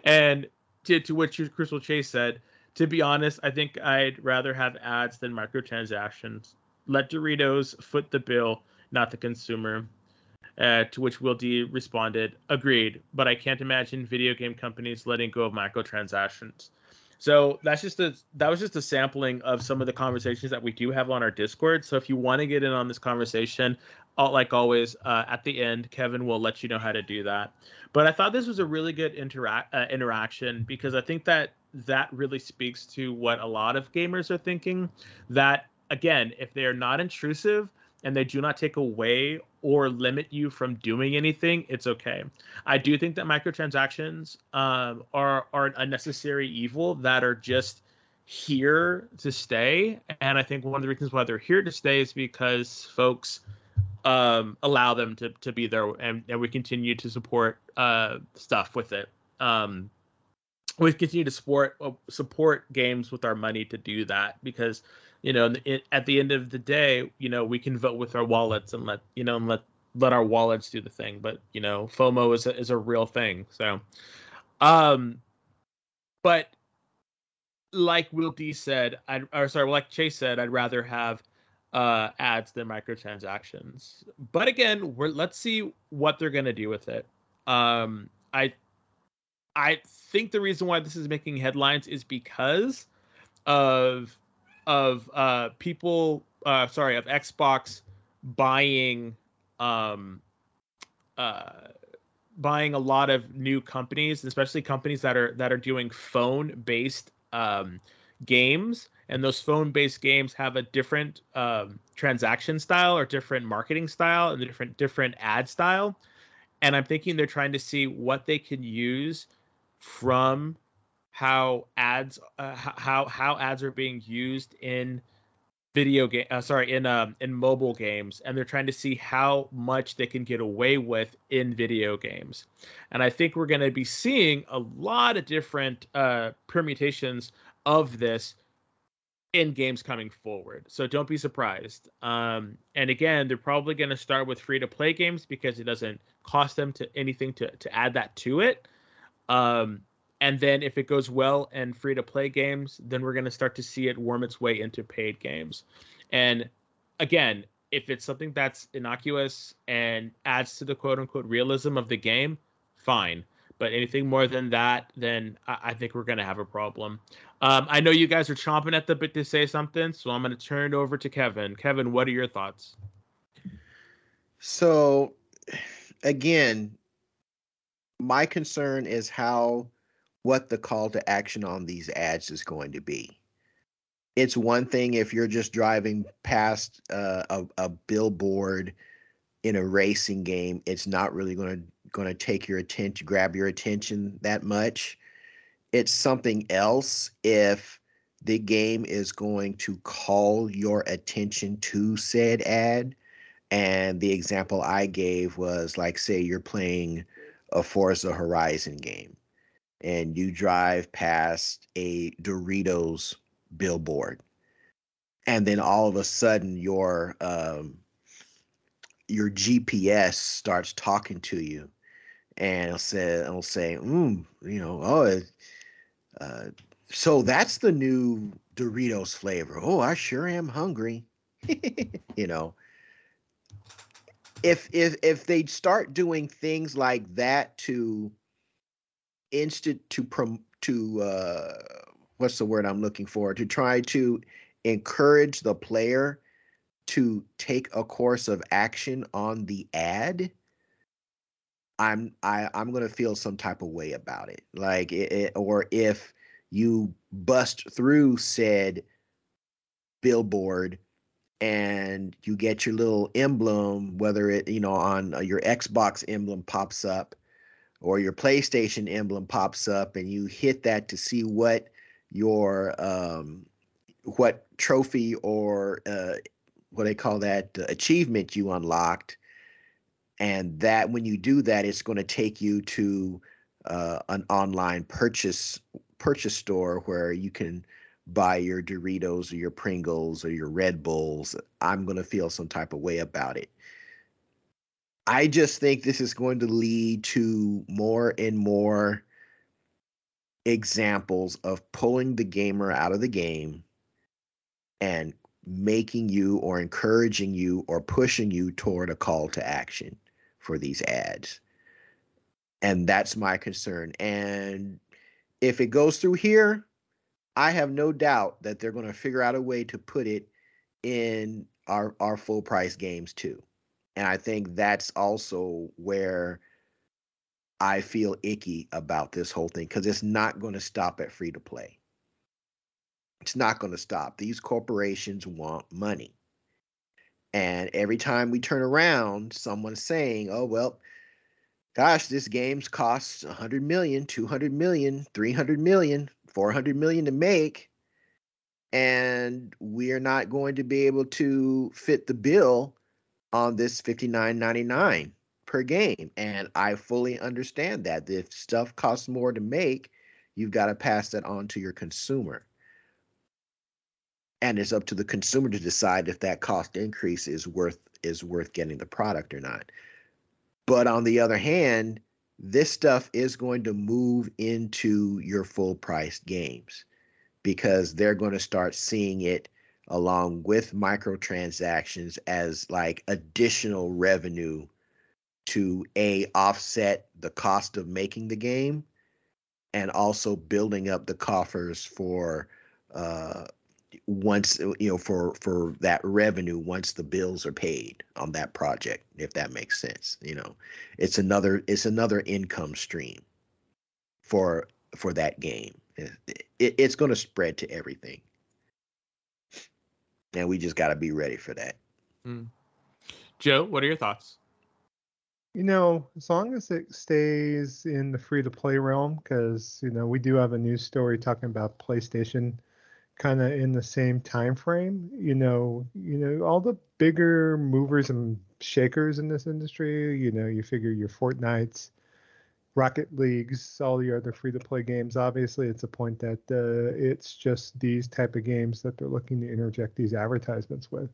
and to, to what Crucial Chase said, to be honest, I think I'd rather have ads than microtransactions. Let Doritos foot the bill, not the consumer. Uh, to which Will D responded, "Agreed, but I can't imagine video game companies letting go of microtransactions." So that's just a that was just a sampling of some of the conversations that we do have on our Discord. So if you want to get in on this conversation, like always, uh, at the end, Kevin will let you know how to do that. But I thought this was a really good interact uh, interaction because I think that that really speaks to what a lot of gamers are thinking. That again, if they are not intrusive and they do not take away or limit you from doing anything, it's okay. I do think that microtransactions um, are are a necessary evil that are just here to stay, and I think one of the reasons why they're here to stay is because folks um, allow them to to be there, and, and we continue to support uh, stuff with it. Um, we continue to support uh, support games with our money to do that because you know it, at the end of the day you know we can vote with our wallets and let you know and let let our wallets do the thing. But you know fomo is a, is a real thing. So um but like will d said i or sorry like chase said i'd rather have uh ads than microtransactions. But again we're let's see what they're to do with it. Um i i think the reason why this is making headlines is because of of uh, people, uh, sorry, of Xbox buying um, uh, buying a lot of new companies, especially companies that are that are doing phone based um, games, and those phone based games have a different um, transaction style or different marketing style and a different different ad style. And I'm thinking they're trying to see what they can use from how ads uh, how how ads are being used in video game uh, sorry in um in mobile games and they're trying to see how much they can get away with in video games. And i think we're going to be seeing a lot of different uh permutations of this in games coming forward. So don't be surprised. Um and again they're probably going to start with free to play games because it doesn't cost them to anything to to add that to it. Um and then if it goes well and free to play games then we're going to start to see it worm its way into paid games. And again if it's something that's innocuous and adds to the quote unquote realism of the game fine. But anything more than that then i, think we're going to have a problem. Um, i know you guys are chomping at the bit to say something so i'm going to turn it over to kevin. Kevin what are your thoughts? So again my concern is how what the call to action on these ads is going to be. It's one thing if you're just driving past uh, a, a billboard in a racing game, it's not really going to going to take your attention, grab your attention that much. It's something else if the game is going to call your attention to said ad. And the example I gave was like, say you're playing a Forza Horizon game and you drive past a Doritos billboard, and then all of a sudden your um, your GPS starts talking to you, and it'll say, it'll say, mm, you know, oh, uh, so that's the new Doritos flavor. Oh, I sure am hungry. you know, if if if they start doing things like that to instant to prom to uh what's the word I'm looking for? To try to encourage the player to take a course of action on the ad i'm i i'm to feel some type of way about it. Like it, it, or if you bust through said billboard and you get your little emblem whether it you know on uh, your xbox emblem pops up or your playstation emblem pops up and you hit that to see what your um what trophy or uh what they call that uh, achievement you unlocked and that when you do that it's going to take you to uh, an online purchase purchase store where you can buy your Doritos or your Pringles or your Red Bulls. I'm going to feel some type of way about it. I just think this is going to lead to more and more examples of pulling the gamer out of the game and making you or encouraging you or pushing you toward a call to action for these ads. And that's my concern. And if it goes through here, I have no doubt that they're going to figure out a way to put it in our our full price games too. And I think that's also where I feel icky about this whole thing because it's not going to stop at free to play. It's not going to stop. These corporations want money. And every time we turn around, someone's saying, oh, well, gosh, this game's costs 100 million, 200 million, 300 million, 400 million to make. And we are not going to be able to fit the bill on this 59.99 per game. And I fully understand that. If stuff costs more to make, you've got to pass that on to your consumer and it's up to the consumer to decide if that cost increase is worth is worth getting the product or not. But on the other hand, this stuff is going to move into your full price games because they're going to start seeing it along with microtransactions as like additional revenue to a offset the cost of making the game and also building up the coffers for uh, once you know for for that revenue once the bills are paid on that project if that makes sense you know. It's another it's another income stream for for that game. It, it, it's going to spread to everything and we just got to be ready for that mm. joe what are your thoughts you know as long as it stays in the free to play realm because you know we do have a news story talking about playstation kind of in the same time frame. You know, you know all the bigger movers and shakers in this industry. You know, you figure your Fortnites, Rocket Leagues, all the other free-to-play games. Obviously, it's a point that uh, it's just these type of games that they're looking to interject these advertisements with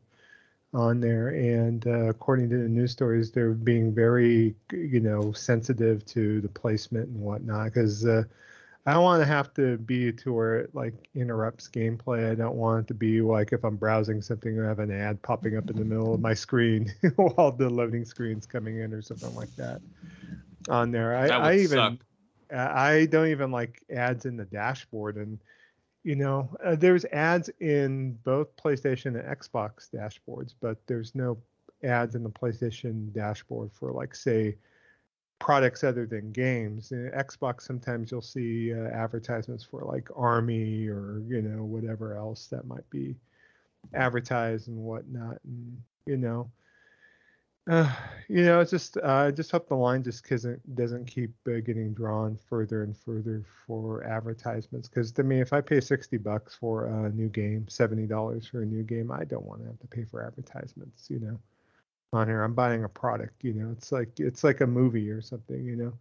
on there. And uh, according to the news stories, they're being very, you know, sensitive to the placement and whatnot because. Uh, I don't want to have to be to where it like interrupts gameplay. I don't want it to be like if I'm browsing something, I have an ad popping up in the middle of my screen while the loading screen's coming in or something like that on there. I, I even suck. I don't even like ads in the dashboard and you know uh, there's ads in both PlayStation and Xbox dashboards, but there's no ads in the PlayStation dashboard for like say products other than games. In Xbox, sometimes you'll see uh, advertisements for like Army or you know whatever else that might be advertised and whatnot, and you know. Uh, you know, it's just uh, I just hope the line just doesn't doesn't keep uh, getting drawn further and further for advertisements. Because to me, if I pay sixty bucks for a new game, seventy dollars for a new game, I don't want to have to pay for advertisements. You know on here. I'm buying a product. You know, it's like it's like a movie or something. You know,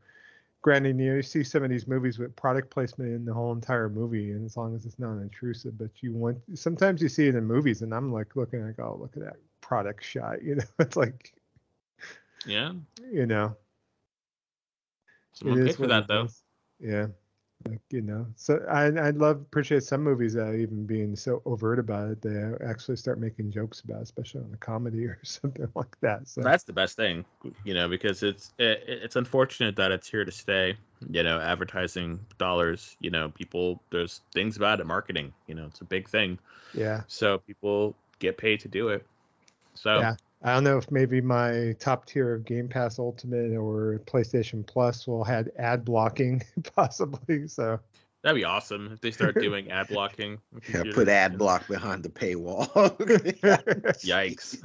granted, you, know, you see some of these movies with product placement in the whole entire movie, and as long as it's not intrusive, but you want sometimes you see it in movies, and I'm like looking like, oh, look at that product shot. You know, it's like Yeah. You know. Someone paid for that though. Is. Yeah. Like, you know, so I I love appreciate some movies that even being so overt about it, they actually start making jokes about, it, especially on a comedy or something like that. So that's the best thing, you know, because it's it, it's unfortunate that it's here to stay. You know, advertising dollars. You know, people there's things about it, marketing. You know, it's a big thing. Yeah. So people get paid to do it. So yeah. I don't know if maybe my top tier of Game Pass Ultimate or PlayStation Plus will have ad blocking possibly. So that'd be awesome if they start doing ad blocking. Yeah, put ad block behind the paywall. Yikes.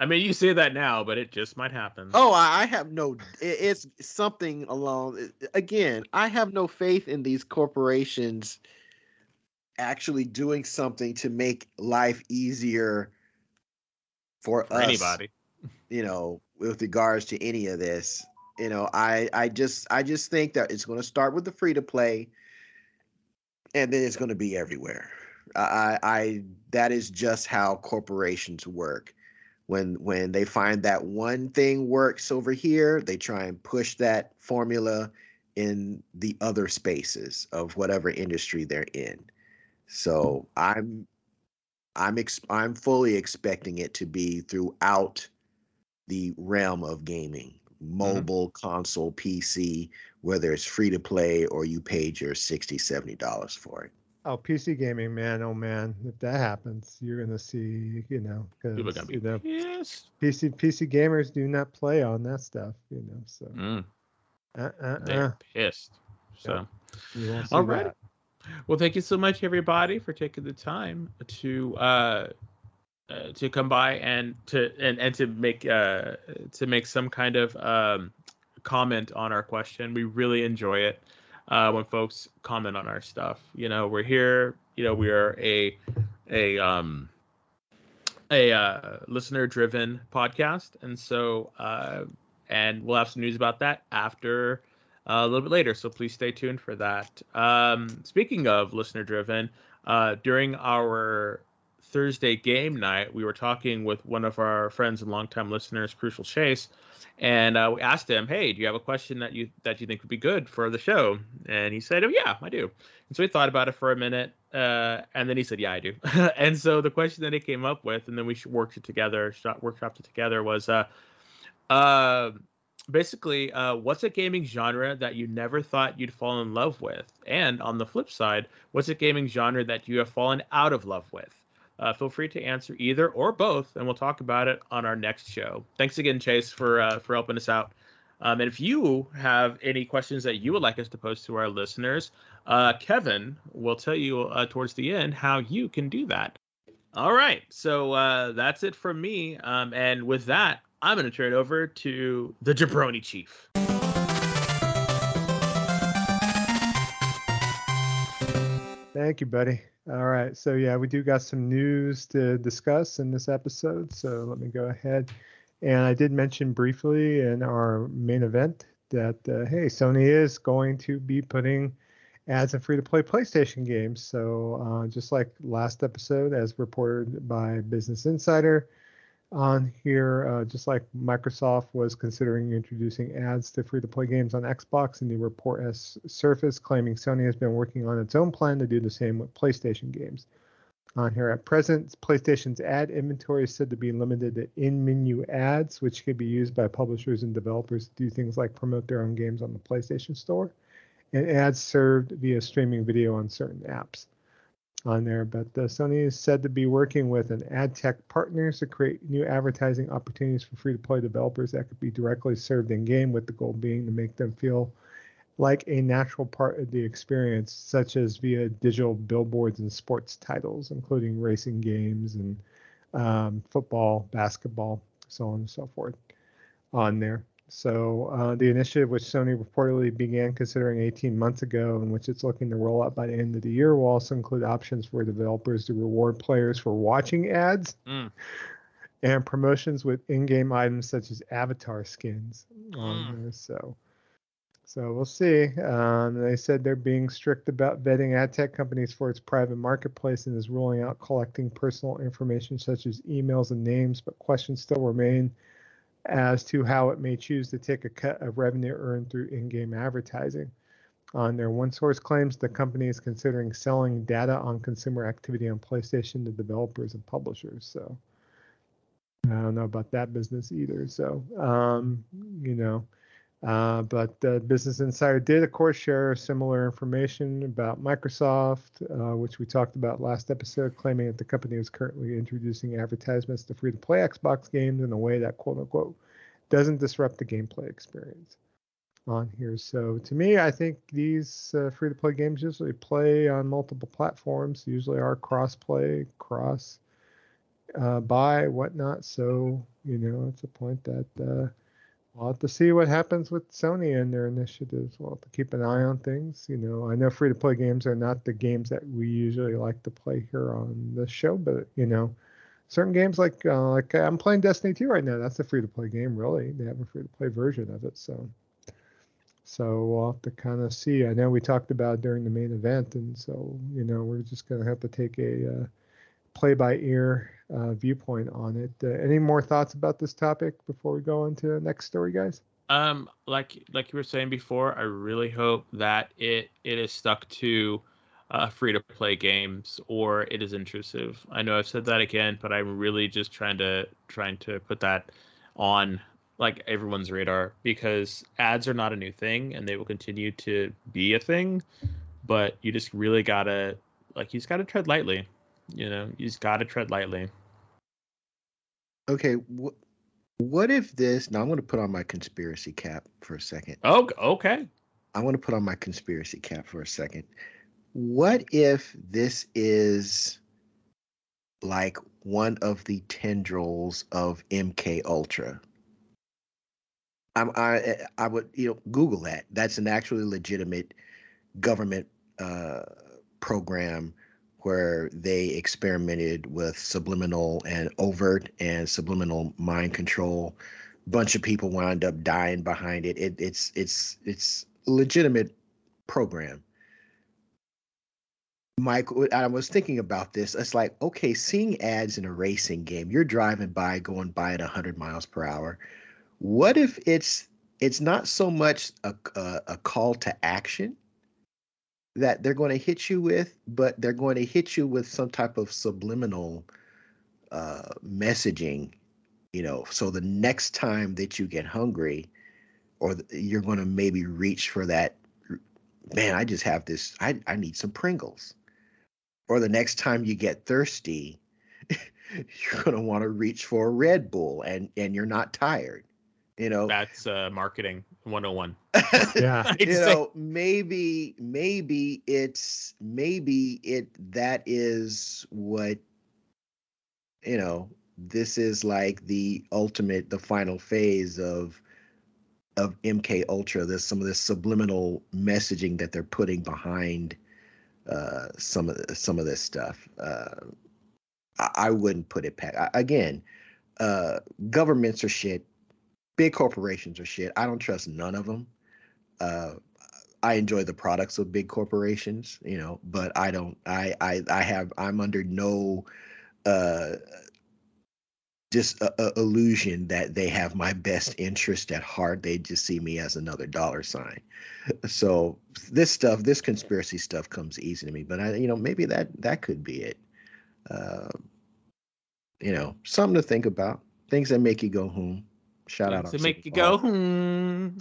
I mean, you say that now, but it just might happen. Oh, I have no. It's something along. Again, I have no faith in these corporations actually doing something to make life easier for, for us, anybody. You know, with regards to any of this, you know, I I just I just think that it's going to start with the free to play, and then it's going to be everywhere. I I that is just how corporations work. When when they find that one thing works over here, they try and push that formula in the other spaces of whatever industry they're in. So I'm I'm ex- I'm fully expecting it to be throughout the realm of gaming, mm-hmm. mobile, mm-hmm. console, PC, whether it's free to play or you paid your 60 70 dollars for it. Oh, PC gaming, man! Oh man, if that happens, you're gonna see, you know, because you know, yes. PC PC gamers do not play on that stuff, you know. So mm. uh, uh, they're uh. pissed. So, all right. That. Well, thank you so much, everybody, for taking the time to uh, uh, to come by and to and, and to make uh, to make some kind of um, comment on our question. We really enjoy it uh, when folks comment on our stuff. You know, we're here. You know, we are a a um, a uh, listener driven podcast, and so uh, and we'll have some news about that after uh, a little bit later. So please stay tuned for that. Um, speaking of listener driven, uh, during our Thursday game night, we were talking with one of our friends and longtime listeners, Crucial Chase, and uh, we asked him, "Hey, do you have a question that you that you think would be good for the show?" And he said, "Oh yeah, I do." And so he thought about it for a minute, uh, and then he said, "Yeah, I do." and so the question that he came up with, and then we worked it together, workshopped it together, was, uh, uh basically, uh, what's a gaming genre that you never thought you'd fall in love with? And on the flip side, what's a gaming genre that you have fallen out of love with? Uh, feel free to answer either or both, and we'll talk about it on our next show. Thanks again, Chase, for uh, for helping us out. Um, and if you have any questions that you would like us to post to our listeners, uh, Kevin will tell you uh, towards the end how you can do that. All right, so uh, that's it from me. Um, and with that, I'm going to turn it over to the Jabroni Chief. Thank you, buddy. All right. So, yeah, we do got some news to discuss in this episode. So, let me go ahead. And I did mention briefly in our main event that, uh, hey, Sony is going to be putting ads in free to play PlayStation games. So, uh, just like last episode, as reported by Business Insider, on here, uh, just like Microsoft was considering introducing ads to free to play games on Xbox, and the report has surfaced claiming Sony has been working on its own plan to do the same with PlayStation games. On here at present, PlayStation's ad inventory is said to be limited to in menu ads, which could be used by publishers and developers to do things like promote their own games on the PlayStation Store, and ads served via streaming video on certain apps on there. But uh, Sony is said to be working with an ad tech partners to create new advertising opportunities for free to play developers that could be directly served in game, with the goal being to make them feel like a natural part of the experience, such as via digital billboards and sports titles, including racing games and um, football, basketball, so on and so forth on there. So uh, the initiative, which Sony reportedly began considering 18 months ago, and which it's looking to roll out by the end of the year, will also include options for developers to reward players for watching ads mm. and promotions with in-game items such as avatar skins. Mm. so, so we'll see. Um, they said they're being strict about vetting ad tech companies for its private marketplace and is ruling out collecting personal information such as emails and names, but questions still remain as to how it may choose to take a cut of revenue earned through in-game advertising. On their one source claims, the company is considering selling data on consumer activity on PlayStation to developers and publishers. So I don't know about that business either. So um, you know, uh, but uh, Business Insider did, of course, share similar information about Microsoft, uh, which we talked about last episode, claiming that the company is currently introducing advertisements to free to play Xbox games in a way that, quote unquote, doesn't disrupt the gameplay experience on here. So to me, I think these uh, free to play games usually play on multiple platforms, usually are cross play, cross uh, buy, whatnot. So, you know, it's a point that We'll have to see what happens with Sony and their initiatives. We'll have to keep an eye on things. You know, I know free to play games are not the games that we usually like to play here on the show, but you know, certain games like uh, like I'm playing Destiny 2 right now. That's a free to play game, really. They have a free to play version of it, so so we'll have to kind of see. I know we talked about during the main event, and so you know, we're just gonna have to take a uh, play by ear uh, viewpoint on it. Uh, any more thoughts about this topic before we go on to the next story, guys? Um, like like you were saying before, I really hope that it it is stuck to uh, free to play games or it is intrusive. I know I've said that again, but I'm really just trying to trying to put that on like everyone's radar because ads are not a new thing and they will continue to be a thing, but you just really gotta like you just gotta tread lightly. You know, you just got to tread lightly. Okay, wh- what if this? Now I'm going to put on my conspiracy cap for a second. Oh, okay. I want to put on my conspiracy cap for a second. What if this is like one of the tendrils of MK Ultra? I'm, I I would you know Google that. That's an actually legitimate government uh, program where they experimented with subliminal and overt and subliminal mind control. Bunch of people wound up dying behind it. it it's it's it's legitimate program. Mike, I was thinking about this. It's like, okay, seeing ads in a racing game, you're driving by, going by at 100 miles per hour. What if it's it's not so much a, a, a call to action, that they're going to hit you with, but they're going to hit you with some type of subliminal uh, messaging, you know. So the next time that you get hungry, or you're going to maybe reach for that, man, I just have this, I, I need some Pringles. Or the next time you get thirsty, you're going to want to reach for a Red Bull and, and you're not tired you know that's uh marketing 101 yeah. You know maybe maybe it's maybe it that is what you know this is like the ultimate the final phase of of mk ultra there's some of this subliminal messaging that they're putting behind uh some of the, some of this stuff. Uh I, I wouldn't put it past again uh governments are shit big corporations are shit. I don't trust none of them. Uh, I enjoy the products of big corporations, you know, but I don't. I I I have. I'm under no uh, just a, a illusion that they have my best interest at heart. They just see me as another dollar sign. So this stuff, this conspiracy stuff, comes easy to me. But I, you know, maybe that that could be it. Uh, you know, something to think about. Things that make you go home. Shout out to make you go. Hmm.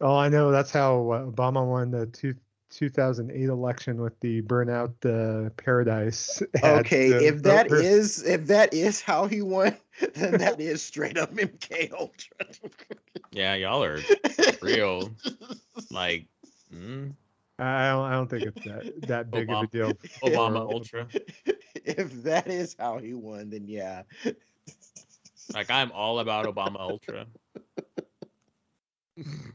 Oh, I know. That's how uh, Obama won the two, 2008 election with the burnout uh, paradise. Okay, if that is if that is how he won, then that is straight up MK Ultra. yeah, y'all are real. Like, mm. I don't. I don't think it's that that big Obama, of a deal. Obama Ultra. If that is how he won, then yeah. Like I'm all about Obama Ultra.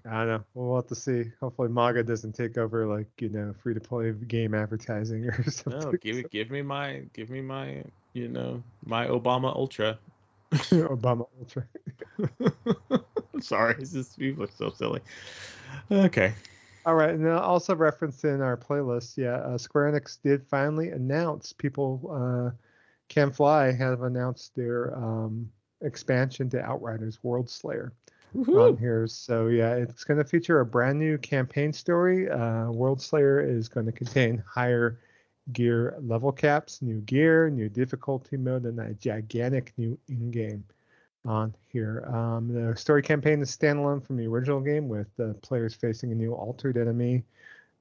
I don't know. We'll have to see. Hopefully, MAGA doesn't take over, like you know, free to play game advertising or something. No, give give me my give me my you know my Obama Ultra. Obama Ultra. Sorry, this people are so silly. Okay. All right, and also referenced in our playlist, yeah, uh, Square Enix did finally announce people uh, can fly have announced their um, expansion to Outriders Worldslayer Woohoo. on here. So yeah, it's going to feature a brand new campaign story. Uh, Worldslayer is going to contain higher gear level caps, new gear, new difficulty mode, and a gigantic new in-game on here. Um, the story campaign is standalone from the original game, with the players facing a new altered enemy,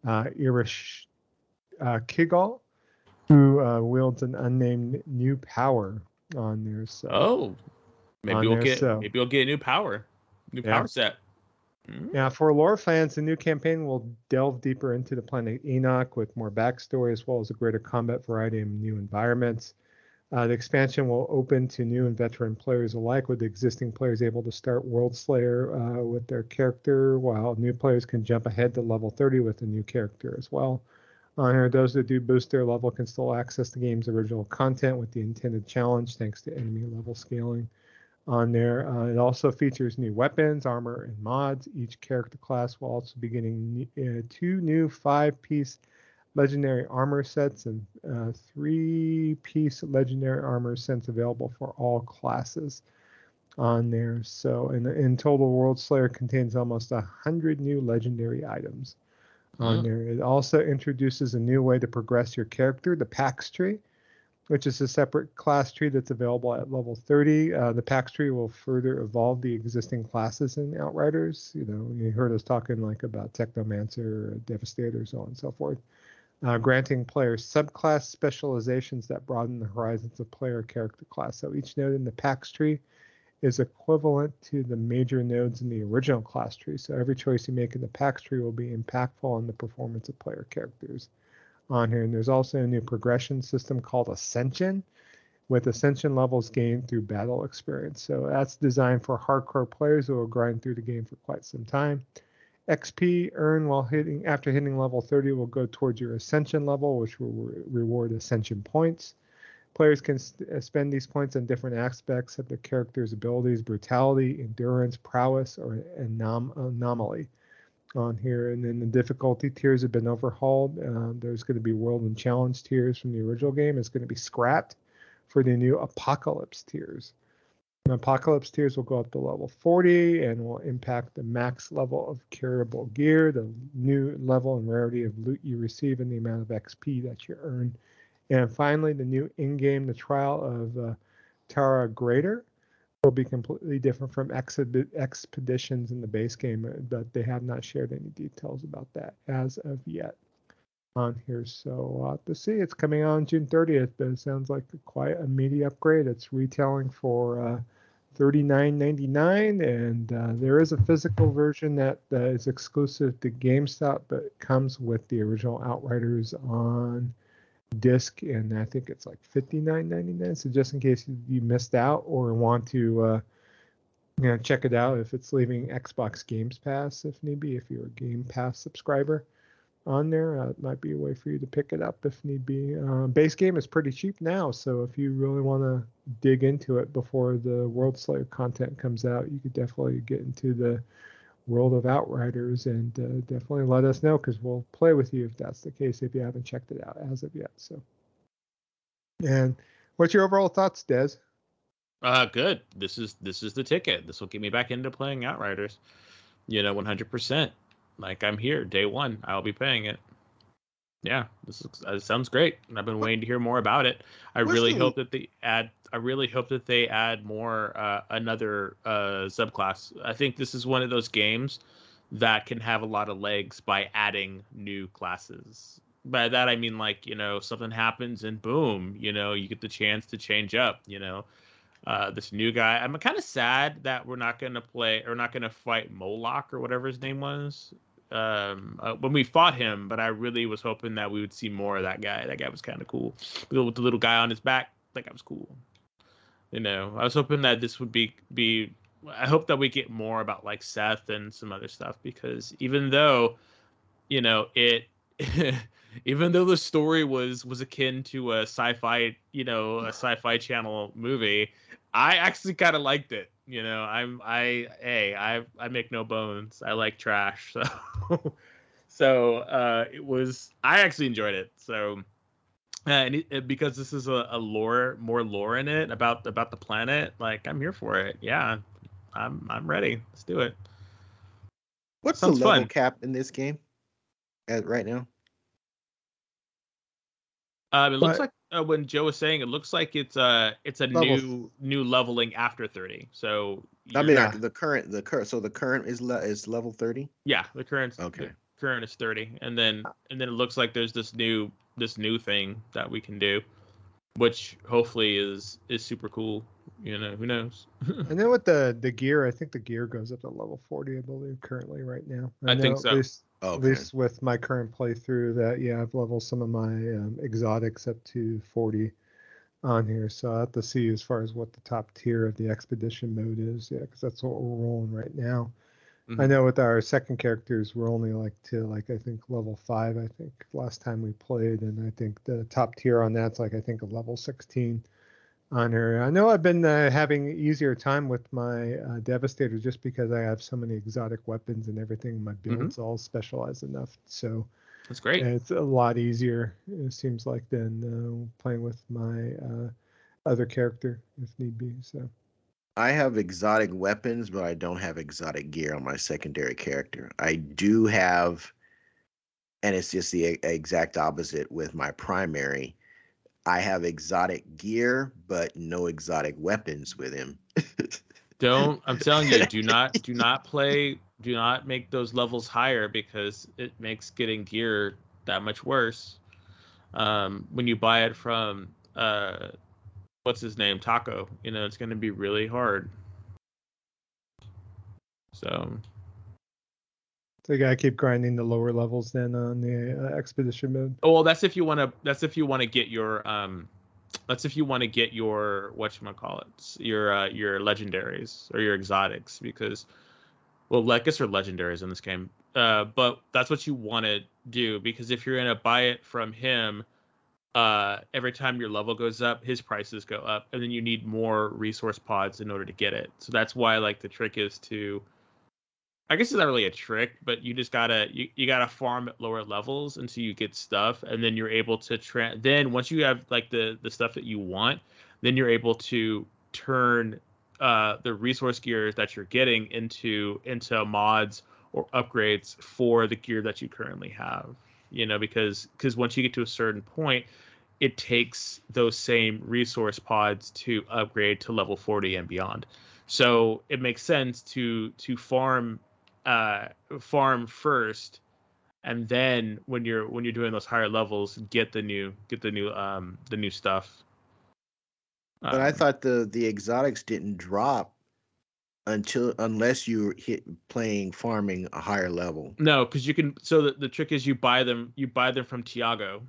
uh, Irish uh, Kigal, who uh, wields an unnamed new power on there. So Oh, maybe we'll there, get so- maybe we'll get a new power, new Yeah. power set. Mm. Now, for lore fans, the new campaign will delve deeper into the planet Enoch with more backstory as well as a greater combat variety and new environments. Uh, the expansion will open to new and veteran players alike, with existing players able to start Worldslayer uh, with their character, while new players can jump ahead to level 30 with a new character as well. On here, those that do boost their level can still access the game's original content with the intended challenge thanks to enemy level scaling on there. Uh, it also features new weapons, armor, and mods. Each character class will also be getting uh, two new five-piece legendary armor sets and uh, three-piece legendary armor sets available for all classes on there. So, in, in total, Worldslayer contains almost a hundred new legendary items on Huh. there. It also introduces a new way to progress your character, the PAX tree which is a separate class tree that's available at level 30. Uh, the PAX tree will further evolve the existing classes in Outriders. You know, you heard us talking like about Technomancer, Devastator, so on and so forth. Uh, granting players subclass specializations that broaden the horizons of player character class. So each node in the PAX tree is equivalent to the major nodes in the original class tree. So every choice you make in the PAX tree will be impactful on the performance of player characters on here. And there's also a new progression system called Ascension, with Ascension levels gained through battle experience. So that's designed for hardcore players who will grind through the game for quite some time. XP earned while hitting after hitting level 30 will go towards your Ascension level, which will re- reward Ascension points. Players can st- uh, spend these points on different aspects of their character's abilities: brutality, endurance, prowess, or anom- anomaly on here. And then the difficulty tiers have been overhauled. Uh, there's going to be world and challenge tiers from the original game. It's going to be scrapped for the new apocalypse tiers. And apocalypse tiers will go up to level 40 and will impact the max level of carryable gear, the new level and rarity of loot you receive, and the amount of XP that you earn. And finally, the new in-game, the trial of uh, Tarya Gratar will be completely different from expeditions in the base game, uh, but they have not shared any details about that as of yet on here. So we'll have to see. It's coming out on June 30th, but it sounds like quite a meaty upgrade. It's retailing for uh, $39.99, and uh, there is a physical version that uh, is exclusive to GameStop, but comes with the original Outriders on disc, and I think it's like $59.99. So just in case you- you missed out or want to, uh, you know, check it out if it's leaving Xbox Games Pass, if need be, if you're a Game Pass subscriber on there, uh, it might be a way for you to pick it up if need be. Uh, base game is pretty cheap now, so if you really want to dig into it before the Worldslayer content comes out, you could definitely get into the World of Outriders and uh, definitely let us know because we'll play with you if that's the case if you haven't checked it out as of yet. So, and what's your overall thoughts, Des? Uh, good. This is this is the ticket. This will get me back into playing Outriders. You know, 100%. Like I'm here day one. I'll be paying it. Yeah, this is, uh, sounds great. and I've been waiting to hear more about it. I really hope that they add. I really hope that they add more uh, another uh, subclass. I think this is one of those games that can have a lot of legs by adding new classes. By that I mean like you know something happens and boom, you know you get the chance to change up. You know, uh, this new guy. I'm kind of sad that we're not going to play or not going to fight Moloch or whatever his name was um, uh, when we fought him. But I really was hoping that we would see more of that guy. That guy was kind of cool with the little guy on his back. That guy was cool. You know, I was hoping that this would be be. I hope that we get more about like Seth and some other stuff because even though, you know, it. even though the story was was akin to a sci-fi you know a sci-fi channel movie i actually kind of liked it you know i'm i hey i i make no bones i like trash so so uh it was i actually enjoyed it so uh, and it, because this is a, a, lore, more lore in it about about the planet. Like I'm here for it. Yeah, I'm I'm ready. Let's do it. What's Sounds the level fun. cap in this game? At right now. Um, it looks like uh, when Joe was saying, it looks like it's uh it's a level. new new leveling after thirty. So I mean, the current the current so the current is le- is level thirty. Yeah, the current okay. The current is thirty, and then uh. and then it looks like there's this new this new thing that we can do, which hopefully is is super cool. You know, who knows? and then with the the gear, I think the gear goes up to level forty, I believe, currently right now. I, I think so. At least, okay. at least with my current playthrough, that yeah, I've leveled some of my um, exotics up to forty on here. So I have to see as far as what the top tier of the expedition mode is. Yeah, because that's what we're rolling right now. Mm-hmm. I know with our second characters, we're only like to like I think level five. I think last time we played, and I think the top tier on that's like I think a level sixteen on her. I know I've been uh, having easier time with my uh, Devastator just because I have so many exotic weapons and everything. My mm-hmm. build's mm-hmm. all specialized enough, so that's great. It's a lot easier. It seems like than uh, playing with my uh, other character if need be. So. I have exotic weapons, but I don't have exotic gear on my secondary character. I do have, and it's just the exact opposite with my primary. I have exotic gear, but no exotic weapons with him. don't I'm telling you, do not do not play do not make those levels higher because it makes getting gear that much worse. Um, when you buy it from uh, what's his name, Taco, you know, it's going to be really hard. So. So you gotta keep grinding the lower levels then on the uh, expedition mode. Oh well, that's if you want to. That's if you want to get your um, that's if you want to get your what you call it, your uh, your legendaries or your exotics because well, I guess they're legendaries in this game. Uh, but that's what you want to do because if you're gonna buy it from him, uh, every time your level goes up, his prices go up, and then you need more resource pods in order to get it. So that's why like the trick is to, I guess it's not really a trick, but you just gotta you, you gotta farm at lower levels until you get stuff, and then you're able to tra- Then once you have like the the stuff that you want, then you're able to turn uh, the resource gear that you're getting into into mods or upgrades for the gear that you currently have you know because because once you get to a certain point it takes those same resource pods to upgrade to level 40 and beyond. So it makes sense to to farm uh farm first and then when you're when you're doing those higher levels get the new get the new um the new stuff but I um, thought the the exotics didn't drop until unless you hit playing farming a higher level. No, because you can. So the, the trick is you buy them you buy them from Tiago,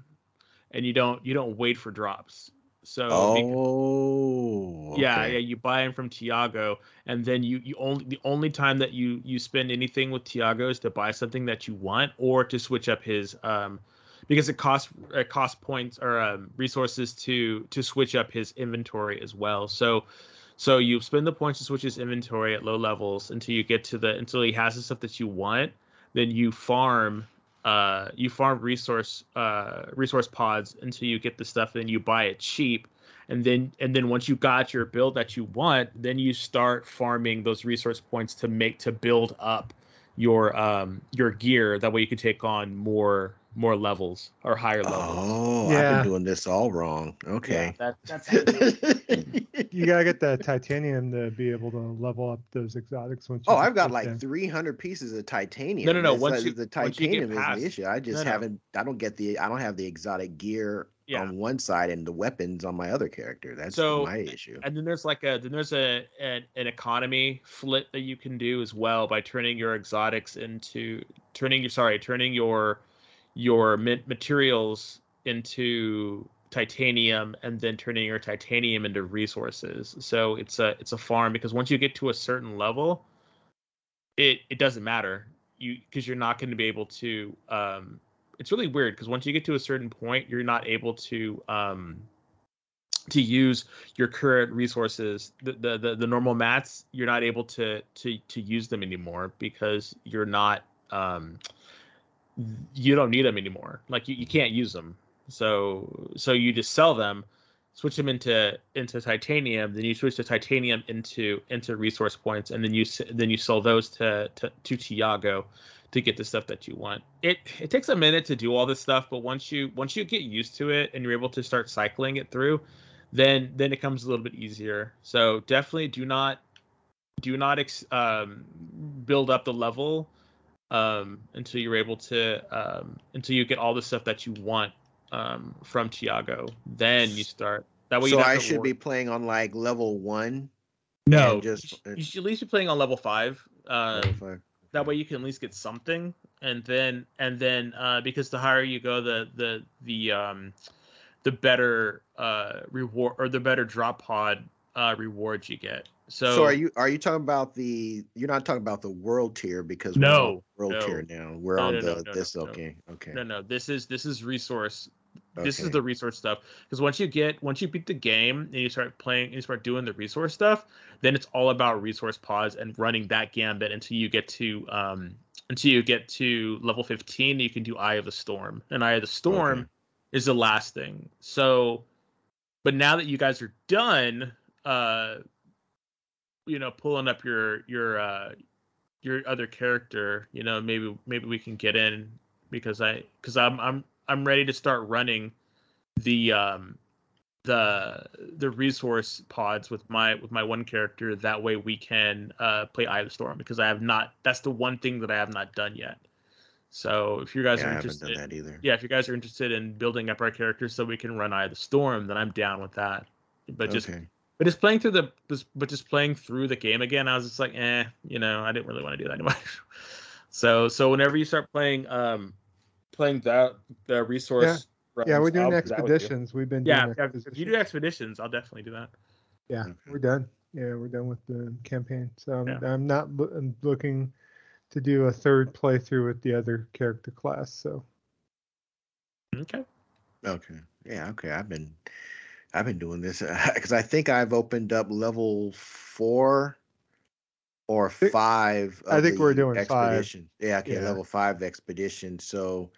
and you don't you don't wait for drops. So oh okay. yeah yeah you buy them from Tiago, and then you you only the only time that you you spend anything with Tiago is to buy something that you want or to switch up his um because it costs it costs points or um, resources to to switch up his inventory as well. So so you spend the points to switch his inventory at low levels until you get to the until he has the stuff that you want. Then you farm uh you farm resource uh resource pods until you get the stuff. And you buy it cheap and then and then once you got your build that you want then you start farming those resource points to make to build up your um your gear that way you can take on more more levels or higher levels. Oh, yeah. I've been doing this all wrong. Okay. Yeah, that, that's you gotta get that titanium to be able to level up those exotics. Once oh, I've got like them. 300 pieces of titanium. No, no, no. Once like, you, the titanium is past, the issue. I just no, haven't. No. I don't get the. I don't have the exotic gear yeah. on one side and the weapons on my other character. That's so, my issue. And then there's like a then there's a an, an economy flip that you can do as well by turning your exotics into turning your sorry turning your your materials into titanium and then turning your titanium into resources. So it's a it's a farm because once you get to a certain level, it it doesn't matter you because you're not going to be able to. Um, it's really weird because once you get to a certain point, you're not able to um, to use your current resources the, the, the the normal mats you're not able to to to use them anymore because you're not um you don't need them anymore. Like you, you can't use them. So so you just sell them, switch them into into titanium, then you switch the titanium into into resource points, and then you then you sell those to to, to Tiago to get the stuff that you want. It it takes a minute to do all this stuff, but once you once you get used to it and you're able to start cycling it through, then then it comes a little bit easier. So definitely do not do not ex, um, build up the level um, until you're able to um, until you get all the stuff that you want um, from Tiago. Then you start. That way. So I should work. be playing on like level one. No, just you should, you should, at least be playing on level five. Uh, level five. That way you can at least get something, and then and then uh, because the higher you go, the the the um, the better uh, reward or the better drop pod uh, rewards you get. So, so are you are you talking about the? You're not talking about the world tier because no world no. tier now. We're no, on no, the this okay okay. No no this is this is resource. Okay. This is the resource stuff because once you get once you beat the game and you start playing and you start doing the resource stuff, then it's all about resource pods and running that gambit until you get to um until you get to level 15. You can do Eye of the Storm, and Eye of the Storm okay. is the last thing. So, but now that you guys are done, uh you know pulling up your your uh your other character you know maybe maybe we can get in because i because i'm i'm i'm ready to start running the um the the resource pods with my with my one character. That way we can uh play eye of the storm because i have not that's the one thing that i have not done yet. So if you guys yeah, are interested yeah if you guys are interested in building up our characters so we can run eye of the storm then i'm down with that. But just okay. But just playing through the, but just playing through the game again, I was just like, eh, you know, I didn't really want to do that anymore. so, so whenever you start playing, um, playing that the resource. Yeah, yeah we're doing I'll expeditions. We've been yeah. If you do expeditions, I'll definitely do that. Yeah, we're done. Yeah, we're done with the campaign. So I'm, yeah. I'm not I'm looking to do a third playthrough with the other character class. So. Okay. Okay. Yeah. Okay. I've been I've been doing this because I think I've opened up level four or five. I think we're doing expedition. Five. Yeah, okay, yeah. level five expedition. So,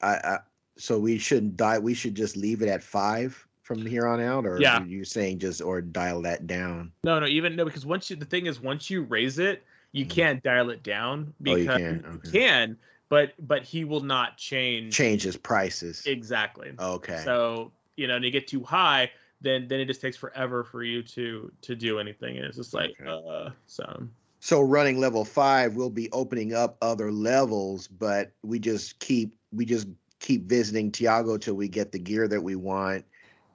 I, I so we shouldn't die. We should just leave it at five from here on out, or yeah. you saying just or dial that down? No, no, even no, because once you the thing is once you raise it, you mm. can't dial it down because oh, you can. Okay. You can but but he will not change change his prices exactly. Okay. So you know, and you get too high, then then it just takes forever for you to to do anything, and it's just like okay. uh, so. So running level five, we'll be opening up other levels, but we just keep we just keep visiting Tiago till we get the gear that we want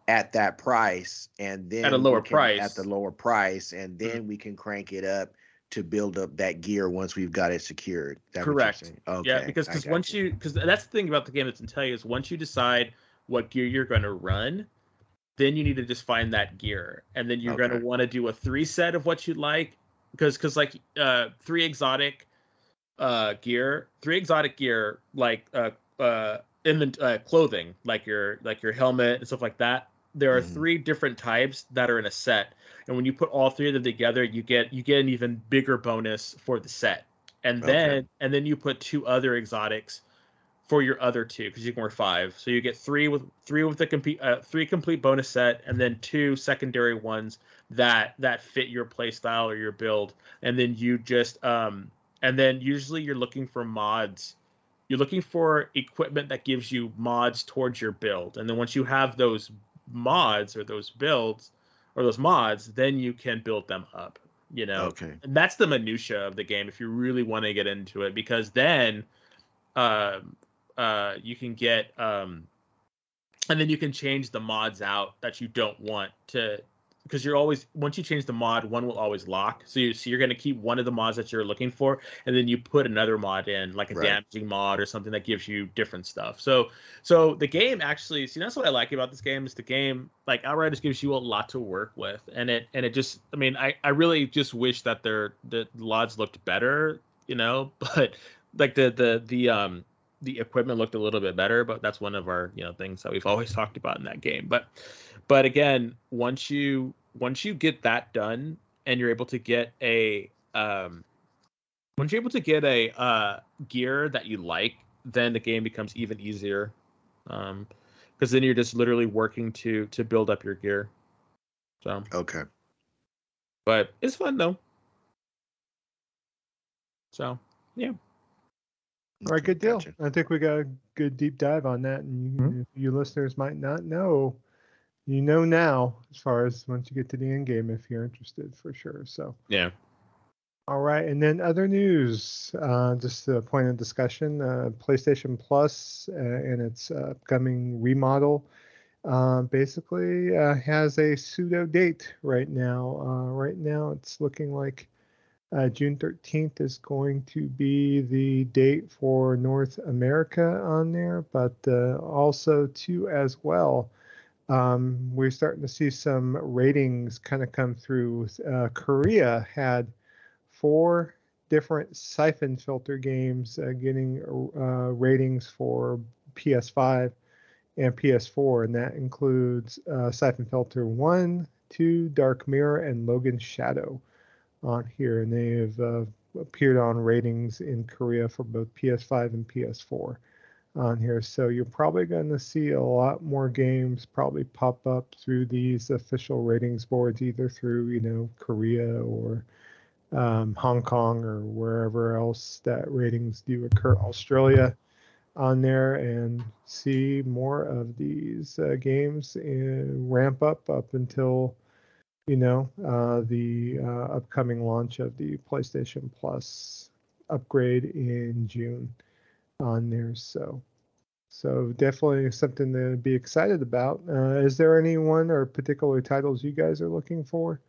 at that price, and then at a lower price at the lower price, and mm-hmm. then mm-hmm. we can crank it up to build up that gear once we've got it secured. Correct. Okay. Yeah, because because once you because that's the thing about the game that's in tell you is once you decide what gear you're going to run, then you need to just find that gear, and then you're okay. going to want to do a three set of what you'd like, because because like uh three exotic uh gear, three exotic gear like uh uh in the uh, clothing like your like your helmet and stuff like that. There are mm. three different types that are in a set, and when you put all three of them together, you get you get an even bigger bonus for the set. And then okay. and then you put two other exotics for your other two because you can wear five. So you get three with three with the complete uh, three complete bonus set, and then two secondary ones that that fit your play style or your build. And then you just um and then usually you're looking for mods. You're looking for equipment that gives you mods towards your build. And then once you have those mods or those builds or those mods, then you can build them up. You know, okay. And that's the minutia of the game if you really want to get into it, because then uh, uh, you can get um, and then you can change the mods out that you don't want to because you're always once you change the mod one will always lock so, you, so you're going to keep one of the mods that you're looking for and then you put another mod in like a right. damaging mod or something that gives you different stuff so so the game actually see that's what i like about this game is the game like outriders gives you a lot to work with and it and it just i mean i i really just wish that their the mods looked better you know but like the the the um the equipment looked a little bit better, but that's one of our you know things that we've always talked about in that game. But but again, once you once you get that done and you're able to get a um once you're able to get a uh gear that you like, then the game becomes even easier. Um because then you're just literally working to to build up your gear. So Okay. but it's fun though. So yeah. All right, good deal. Gotcha. I think we got a good deep dive on that, and you, Mhm. you listeners might not know, you know now as far as once you get to the end game if you're interested for sure. So, Yeah. all right, and then other news, uh, just a point of discussion: uh, PlayStation Plus uh, and its uh, upcoming remodel. Uh, basically, uh, has a pseudo date right now. Uh, right now, it's looking like uh, June 13th is going to be the date for North America on there, but uh, also too as well. Um, we're starting to see some ratings kind of come through. Uh, Korea had four different siphon filter games uh, getting uh, ratings for PS5 and PS4, and that includes uh, Siphon Filter 1, 2, Dark Mirror, and Logan Shadow on here, and they have uh, appeared on ratings in Korea for both PS5 and PS4 on here. So you're probably going to see a lot more games probably pop up through these official ratings boards, either through you know Korea or um, Hong Kong or wherever else that ratings do occur, Australia on there, and see more of these uh, games and ramp up up until you know, uh, the uh, upcoming launch of the PlayStation Plus upgrade in June on there. So, so definitely something to be excited about. Uh, is there any one or particular titles you guys are looking for?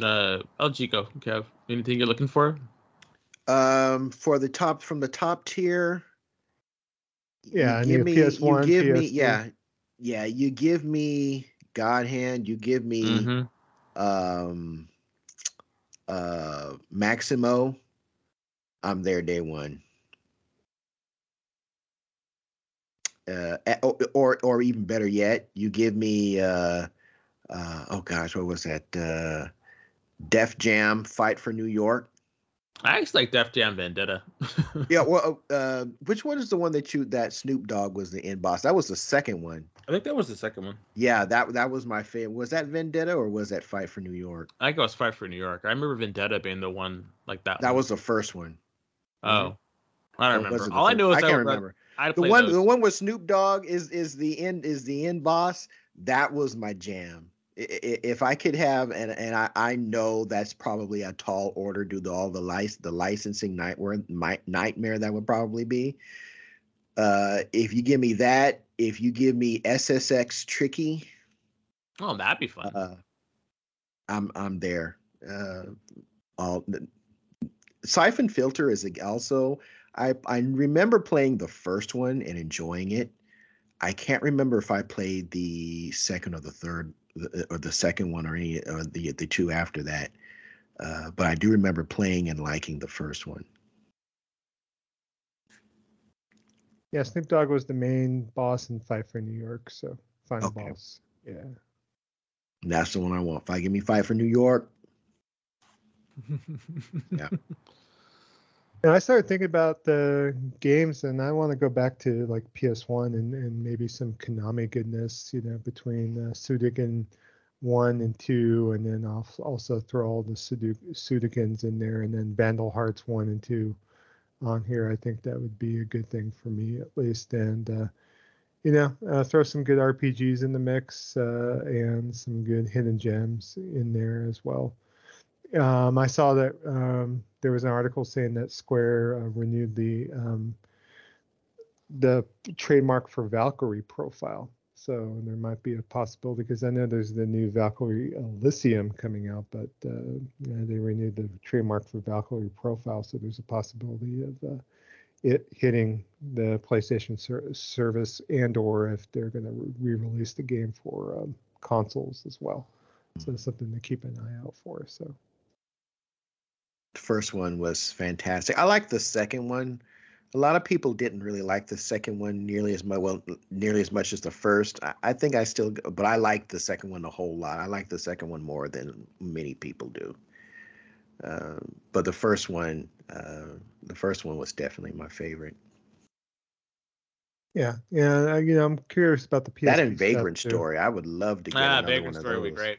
Uh, LG go. Kev, anything you're looking for? Um, for the top from the top tier. Yeah, I give me. PS1, you give me. PS2. Yeah, yeah. You give me God Hand. You give me. Mm-hmm. um uh Maximo, I'm there day one. Uh, or, or or even better yet, you give me uh uh oh gosh, what was that? Uh Def Jam Fight for New York. I actually like Def Jam Vendetta. Yeah, well uh which one is the one that you that Snoop Dogg was the end boss? That was the second one. I think that was the second one. Yeah, that that was my favorite. Was that Vendetta or was that Fight for New York? I think it was Fight for New York. I remember Vendetta being the one like that. That one. was the first one. Oh, I don't Or remember. All I know is I can't remember. I the one those. the one where Snoop Dogg is is the end is the end boss. That was my jam. If I could have and and I, I know that's probably a tall order due to all the lic- the licensing nightmare nightmare that would probably be. Uh, if you give me that, if you give me SSX Tricky, Oh, that'd be fun. uh, I'm I'm there. Uh, all Siphon Filter is a- also I I remember playing the first one and enjoying it. I can't remember if I played the second or the third or the second one or any or the the two after that. Uh, but I do remember playing and liking the first one. Yeah, Snoop Dogg was the main boss in Fight for New York, so final Okay. boss. Yeah. That's the one I want. If I give me Fight for New York, yeah. And I started thinking about the games, and I want to go back to like PS1 and, and maybe some Konami goodness, you know, between uh, Suikoden one and two, and then I'll also throw all the Suikoden, Suikodens in there, and then Vandal Hearts one and two on here. I think that would be a good thing for me at least, and uh, you know, uh, throw some good RPGs in the mix uh, and some good hidden gems in there as well. Um, I saw that um, there was an article saying that Square uh, renewed the um, the trademark for Valkyrie profile. So and there might be a possibility because I know there's the new Valkyrie Elysium coming out, but uh, yeah, they renewed the trademark for Valkyrie profile. So there's a possibility of uh, it hitting the PlayStation ser- service and or if they're going to re-release the game for um, consoles as well. So it's something to keep an eye out for. So. the first one was fantastic. I like the second one. A lot of people didn't really like the second one nearly as much. Well, nearly as much as the first. I, I think I still, but I like the second one a whole lot. I like the second one more than many people do. Uh, but the first one, uh, the first one was definitely my favorite. Yeah, yeah. I- You know, I'm curious about the PSP that and Vagrant. Story. I would love to get Ah, another Vagrant one Story of would be those. great.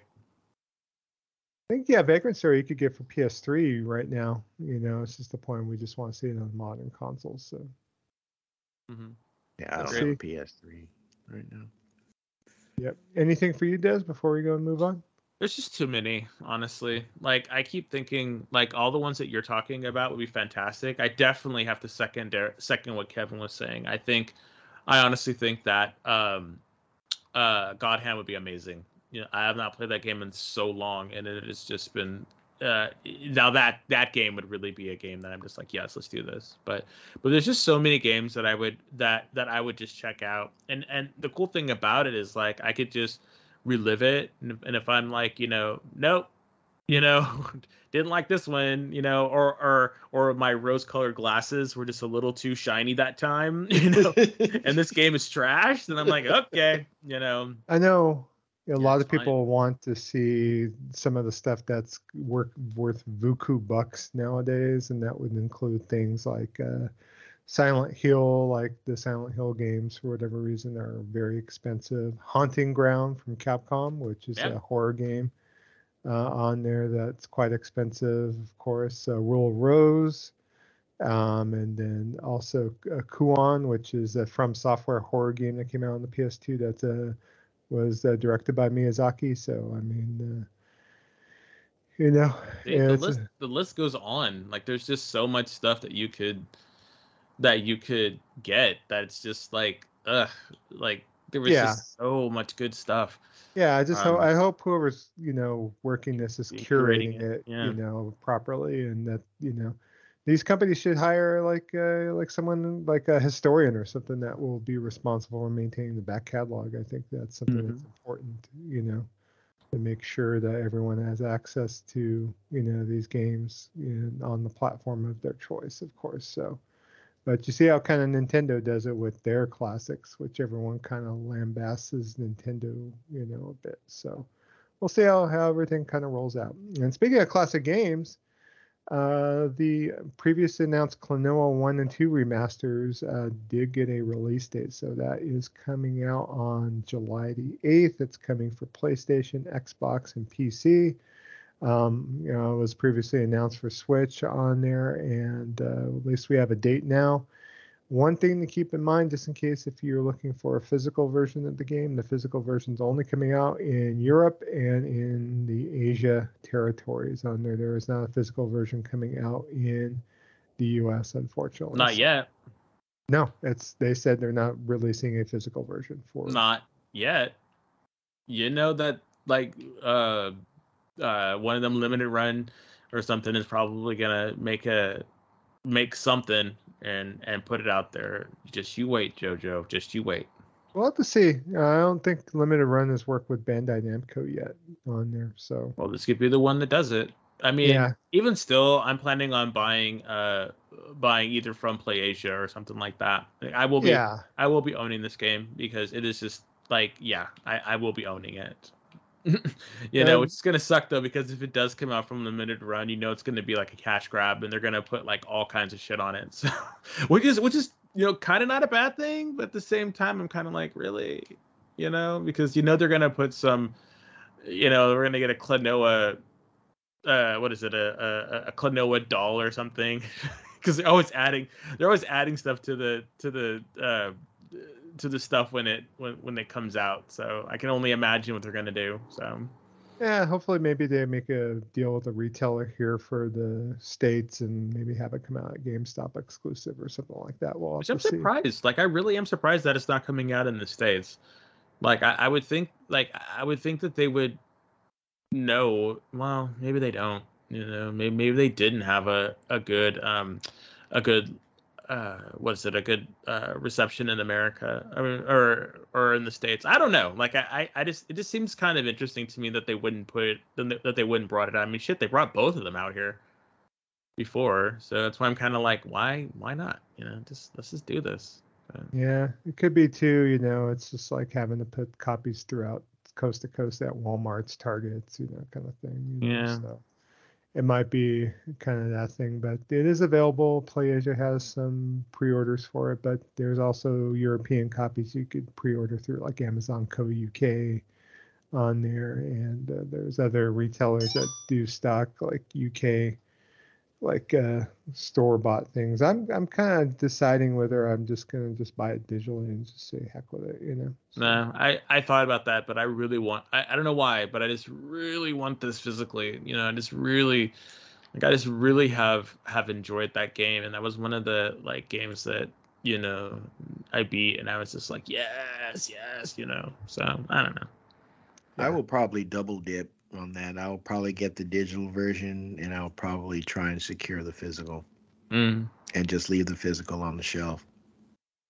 I think yeah, Vagrant Story you could get for PS3 right now. You know, it's just the point we just want to see it on modern consoles. So Mm-hmm. Yeah, I don't Agreed. have a PS3 right now. yep. Anything for you, Des, before we go and move on? There's just too many, honestly. Like I keep thinking, like all the ones that you're talking about would be fantastic. I definitely have to second second what Kevin was saying. I think, I honestly think that um, uh, God Hand would be amazing. You know, I have not played that game in so long, and it has just been. Uh, now that that game would really be a game that I'm just like, yes, let's do this. But but there's just so many games that I would that that I would just check out. And and the cool thing about it is like I could just relive it and if, and if i'm like you know nope you know didn't like this one you know or or or my rose colored glasses were just a little too shiny that time you know and this game is trash then i'm like okay you know I know a Yeah, lot of fine. people want to see some of the stuff that's worth worth vuku bucks nowadays, and that would include things like uh, Silent Hill, like the Silent Hill games for whatever reason are very expensive. Haunting Ground from Capcom, which is Yeah. a horror game uh, on there that's quite expensive, of course. Uh, Rule of Rose. Um, and then also uh, Kuon, which is a From Software horror game that came out on the PS2. That's a was uh, directed by Miyazaki. So I mean, uh, you know, the, the it's a- list the list goes on like there's just so much stuff that you could that you could get that's just like ugh like there was Yeah. just so much good stuff yeah. I just hope um, I hope whoever's you know working this is curating, curating it, it, yeah. you know, properly, and that you know. These companies should hire like uh, like someone like a historian or something that will be responsible for maintaining the back catalog. I think that's something that's Mm-hmm. important, you know, to make sure that everyone has access to you know these games you know, on the platform of their choice, of course. So, but you see how kind of Nintendo does it with their classics, which everyone kind of lambasts Nintendo, you know, a bit. So, we'll see how how everything kind of rolls out. And speaking of classic games. Uh, the previously announced Klonoa 1 and 2 remasters uh, did get a release date. So that is coming out on July the 8th. It's coming for PlayStation, Xbox, and PC. Um, you know, it was previously announced for Switch on there, and uh, at least we have a date now. One thing to keep in mind, just in case if you're looking for a physical version of the game, the physical version is only coming out in Europe and in the Asia territories. On there, there is not a physical version coming out in the U.S. Unfortunately, not yet No, it's they said they're not releasing a physical version for. not yet you know that like uh uh one of them limited run or something is probably gonna make a make something and and put it out there. Just you wait jojo. Just you wait. We'll have to see. I don't think limited run has worked with Bandai Namco yet on there. So. Well this could be the one that does it. I mean yeah, even still i'm planning on buying uh buying either from playasia or something like that. I will be yeah, i will be owning this game because it is just like yeah i i will be owning it you know Um, it's gonna suck though because if it does come out from limited run you know it's gonna be like a cash grab and they're gonna put like all kinds of shit on it. So which is which is you know kind of not a bad thing but at the same time i'm kind of like really? You know? Because you know they're gonna put some you know we're gonna get a Klonoa uh what is it? A a, a Klonoa doll or something? Because they're always adding they're always adding stuff to the to the uh to the stuff when it when when it comes out so i can only imagine what they're gonna do so yeah. Hopefully, maybe they make a deal with a retailer here for the states and maybe have it come out at GameStop exclusive or something like that. We'll which i'm see. surprised like i really am surprised that it's not coming out in the states like i, I would think like i would think that they would know well maybe they don't you know maybe, maybe they didn't have a a good um a good uh what is it a good uh reception in america I mean, or or in the states i don't know like I, I i just it just seems kind of interesting to me that they wouldn't put it that they wouldn't brought it out i mean shit they brought both of them out here before so that's why i'm kind of like why why not you know just let's just do this Uh, Yeah, it could be too. You know, it's just like having to put copies throughout coast to coast at Walmart's, Targets, you know, kind of thing. you know, Yeah. So it might be kind of that thing. But it is available. PlayAsia has some pre-orders for it, but there's also European copies you could pre-order through like Amazon Co UK on there, and uh, there's other retailers that do stock like UK like uh, store bought things. I'm I'm kind of deciding whether I'm just gonna just buy it digitally and just say heck with it, you know. So. Nah, I I thought about that, but I really want. I, I don't know why, but I just really want this physically. You know, I just really, like, I just really have have enjoyed that game, and that was one of the like games that you know I beat, and I was just like, yes, yes, you know. So I don't know. I will probably double dip on that. I'll probably get the digital version and I'll probably try and secure the physical. Mm. And just leave the physical on the shelf.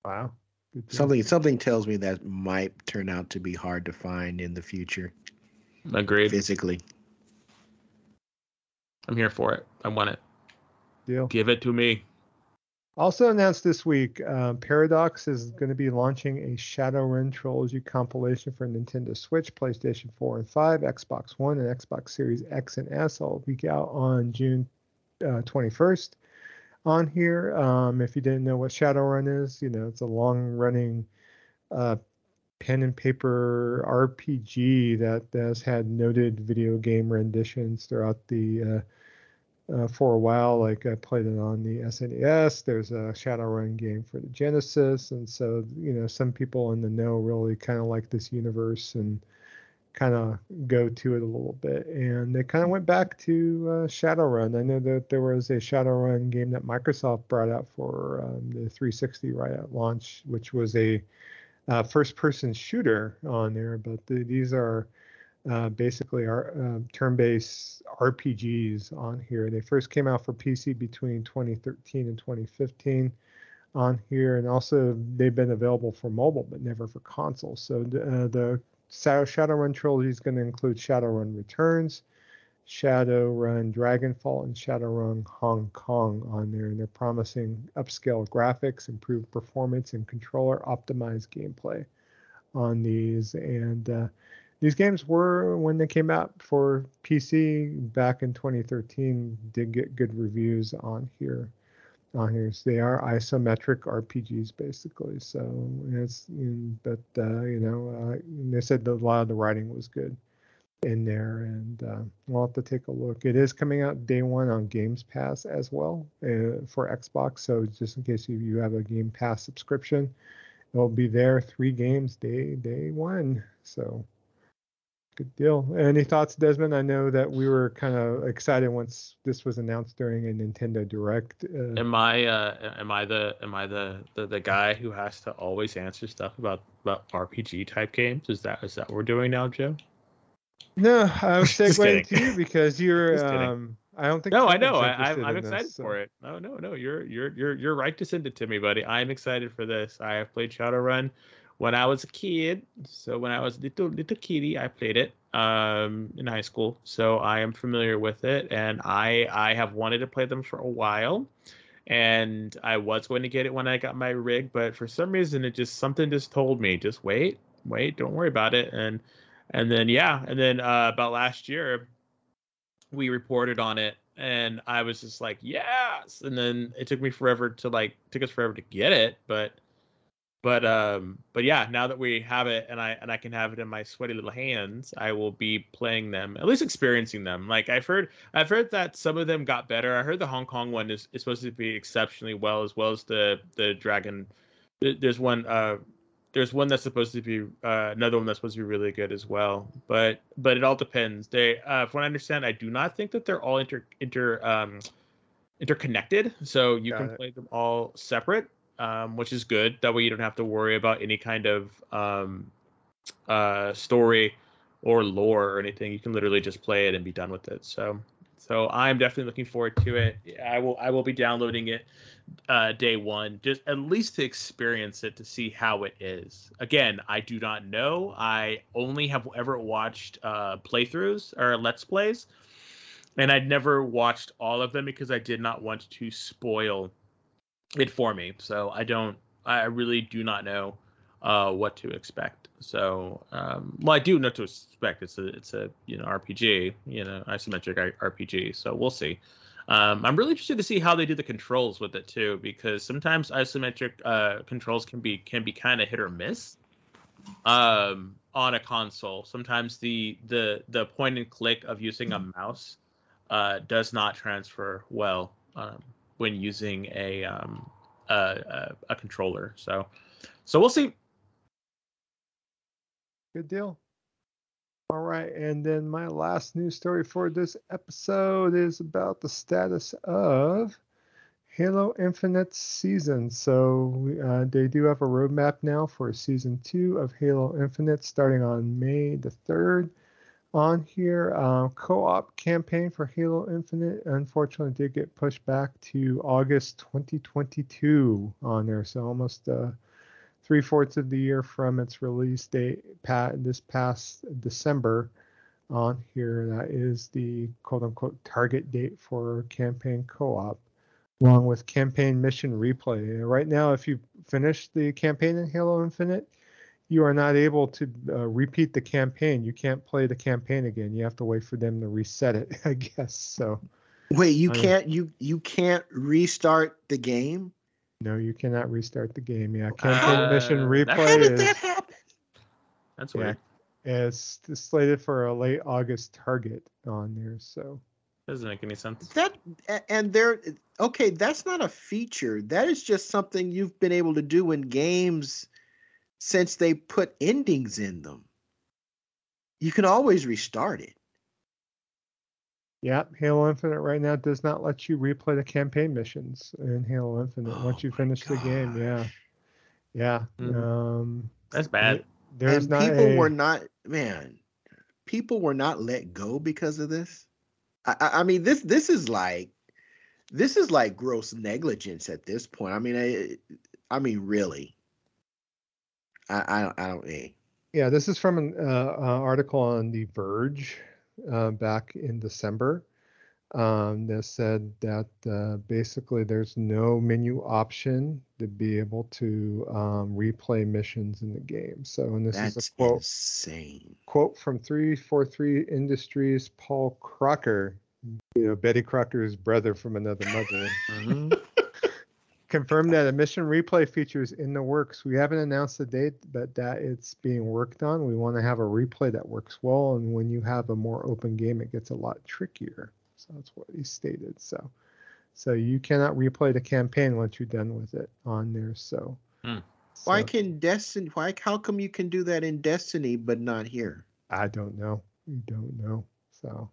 Wow. Something something tells me that might turn out to be hard to find in the future. Agreed. Physically. I'm here for it. I want it. Deal. Give it to me. Also announced this week, uh, Paradox is going to be launching a Shadowrun Trilogy compilation for Nintendo Switch, PlayStation 4 and 5, Xbox One, and Xbox Series X and S. All be out on June uh, 21st. On here, um, if you didn't know what Shadowrun is, you know it's a long-running uh, pen and paper RPG that has had noted video game renditions throughout the uh, for a while. Like I played it on the SNES. There's a Shadowrun game for the Genesis, and so you know some people in the know really kind of like this universe and kind of go to it a little bit. And they kind of went back to uh, Shadowrun. I know that there was a Shadowrun game that Microsoft brought out for um, the 360 right at launch, which was a uh, first-person shooter on there. But the, these are uh, basically our uh, turn-based RPGs on here. They first came out for PC between 2013 and 2015 on here, and also they've been available for mobile but never for console. So uh, the Shadowrun trilogy is going to include Shadowrun Returns, Shadowrun Dragonfall, and Shadowrun Hong Kong on there, and they're promising upscale graphics, improved performance, and controller optimized gameplay on these. And uh, these games were when they came out for PC back in 2013 did get good reviews on here on here. So they are isometric RPGs basically. So it's but uh, you know uh, they said that a lot of the writing was good in there and uh, we'll have to take a look. It is coming out day one on games pass as well uh, for xbox. So just in case you, you have a game pass subscription it'll be there three games day day one. So Good deal. Any thoughts, Desmond? I know that we were kind of excited once this was announced during a Nintendo Direct. Uh, am I uh, am I the am I the, the the guy who has to always answer stuff about about RPG type games? Is that is that what we're doing now, Joe? No, I was segueing to you because you're. um, I don't think. No, I know. I, am I'm excited this, for it. No, no, no. You're you're you're you're right to send it to me, buddy. I'm excited for this. I have played Shadowrun when I was a kid. So when I was little little kitty, I played it um, in high school. So I am familiar with it, and I I have wanted to play them for a while. And I was going to get it when I got my rig, but for some reason it just something just told me just wait, wait, don't worry about it. And and then yeah, and then uh, about last year we reported on it and I was just like, yes. And then it took me forever to like took us forever to get it, but but um but yeah now that we have it and i and i can have it in my sweaty little hands i will be playing them at least experiencing them. Like i've heard i've heard that some of them got better. I heard the hong kong one is, is supposed to be exceptionally well as well as the the dragon there's one uh there's one that's supposed to be uh, another one that's supposed to be really good as well. But but it all depends. They uh from what i understand i do not think that they're all inter inter um interconnected. So you got can it. play them all separate um, which is good. That way you don't have to worry about any kind of um, uh, story or lore or anything. You can literally just play it and be done with it. So, so I'm definitely looking forward to it. I will I will be downloading it uh, day one, just at least to experience it to see how it is. Again, I do not know. I only have ever watched uh, playthroughs or let's plays, and I'd never watched all of them because I did not want to spoil it for me. So I don't, I really do not know uh, what to expect. So, um, well, I do know to expect. It's a it's a you know RPG, you know isometric RPG. So we'll see. Um, I'm really interested to see how they do the controls with it too, because sometimes isometric uh, controls can be can be kind of hit or miss um, on a console. Sometimes the the the point and click of using a mouse uh, does not transfer well um, when using a, um, a, a a controller. So so we'll see. Good deal. All right, and then my last news story for this episode is about the status of Halo Infinite season. So uh, they do have a roadmap now for season two of Halo Infinite starting on May the 3rd. On here, uh, co op campaign for Halo Infinite unfortunately did get pushed back to August 2022 on there. So almost uh, three fourths of the year from its release date pat this past December on here. That is the quote unquote target date for campaign co op, along with campaign mission replay. Right now, if you finish the campaign in Halo Infinite, you are not able to uh, repeat the campaign. You can't play the campaign again. You have to wait for them to reset it, I guess. So. Wait, you can't you you can't restart the game? No, you cannot restart the game. Yeah, campaign uh, mission replay how did is. That happen? That's weird. Yeah, it's slated for a late August target on there, so doesn't make any sense. That and there, okay, that's not a feature. That is just something you've been able to do in games since they put endings in them. You can always restart it. Yep, Halo Infinite right now does not let you replay the campaign missions in Halo Infinite oh once you finish gosh. the game. Yeah, yeah. Mm-hmm. Um, That's bad. There's and not people a... were not man. People were not let go because of this. I, I, mean, this this is like this is like gross negligence at this point. I mean, I, I mean, really. I I don't I don't. Eh. Yeah, this is from an uh, uh, article on The Verge uh, back in December um, that said that uh, basically there's no menu option to be able to um, replay missions in the game. So, and this That's is a quote insane. quote from 343 Industries Paul Crocker, you know Betty Crocker's brother from another mother. mm-hmm. Confirmed that a mission replay feature is in the works. We haven't announced the date, but that it's being worked on. We want to have a replay that works well, and when you have a more open game, it gets a lot trickier. So that's what he stated. So, so you cannot replay the campaign once you're done with it on there. So, hmm. so why can Destiny? Why? How come you can do that in Destiny but not here? I don't know. We don't know. So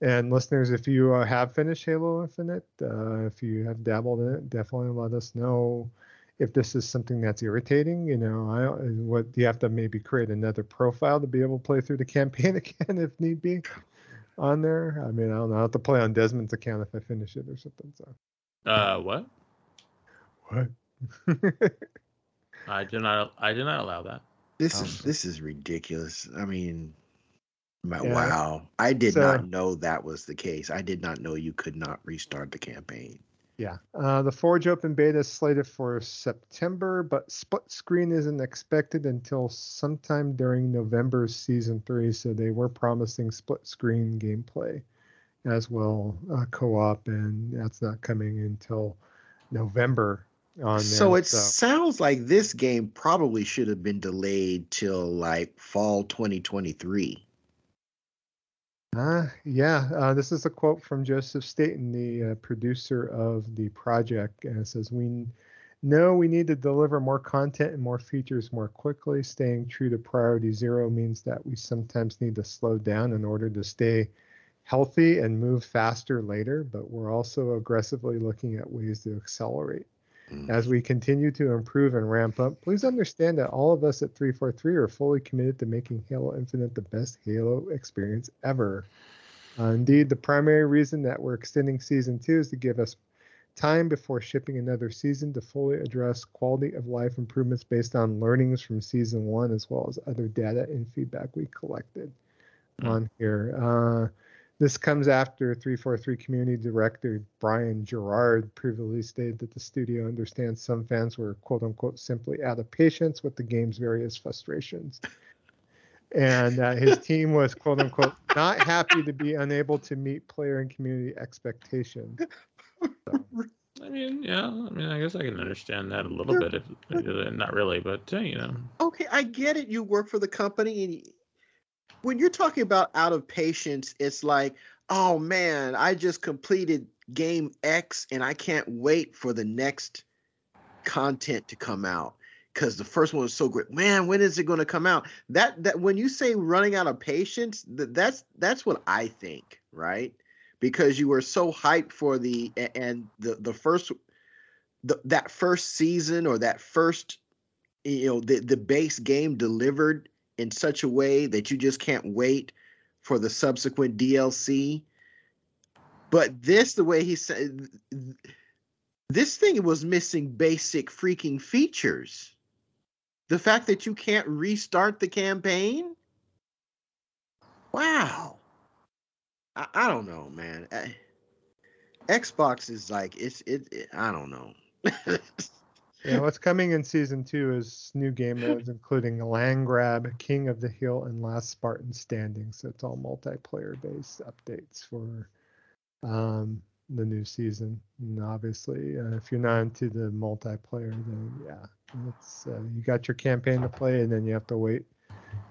and listeners, if you uh, have finished Halo Infinite, uh, if you have dabbled in it, definitely let us know if this is something that's irritating. You know, I what you have to maybe create another profile to be able to play through the campaign again if need be on there. I mean, I don't know. I have to play on Desmond's account if I finish it or something. So. Uh, what? What? I do not. I do not allow that. This um, is this is ridiculous. I mean, yeah. Wow. I did so, not know that was the case. I did not know you could not restart the campaign. Yeah. Uh, the Forge Open Beta is slated for September, but split screen isn't expected until sometime during November's season three. So they were promising split screen gameplay as well, uh, co op, and that's not coming until November on so it so. sounds like this game probably should have been delayed till like fall 2023 uh, yeah, uh, this is a quote from Joseph Staten, the uh, producer of the project, and it says, "We know we need to deliver more content and more features more quickly. Staying true to priority zero means that we sometimes need to slow down in order to stay healthy and move faster later. But we're also aggressively looking at ways to accelerate." As we continue to improve and ramp up, please understand that all of us at 343 are fully committed to making Halo Infinite the best Halo experience ever. Uh, indeed, the primary reason that we're extending season two is to give us time before shipping another season to fully address quality of life improvements based on learnings from season one, as well as other data and feedback we collected mm. on here. Uh, This comes after 343 community director Brian Jarrard previously stated that the studio understands some fans were quote unquote simply out of patience with the game's various frustrations. And uh, his team was quote unquote not happy to be unable to meet player and community expectations. So, I mean, yeah. I mean, I guess I can understand that a little bit. If not really, but uh, you know. Okay, I get it. You work for the company, and y- when you're talking about out of patience, it's like, oh man, I just completed game X, and I can't wait for the next content to come out because the first one was so great. Man, when is it going to come out? That that when you say running out of patience, th- that's that's what I think, right? Because you were so hyped for the and the the first the, that first season or that first you know the the base game delivered in such a way that you just can't wait for the subsequent DLC. But this, the way he said, this thing was missing basic freaking features. The fact that you can't restart the campaign. Wow. I, I don't know, man. I- Xbox is like it's it, it I don't know. yeah, what's coming in season two is new game modes, including Land Grab, King of the Hill, and Last Spartan Standing. So it's all multiplayer based updates for um, the new season. And obviously, uh, if you're not into the multiplayer, then yeah, it's uh, you got your campaign to play, and then you have to wait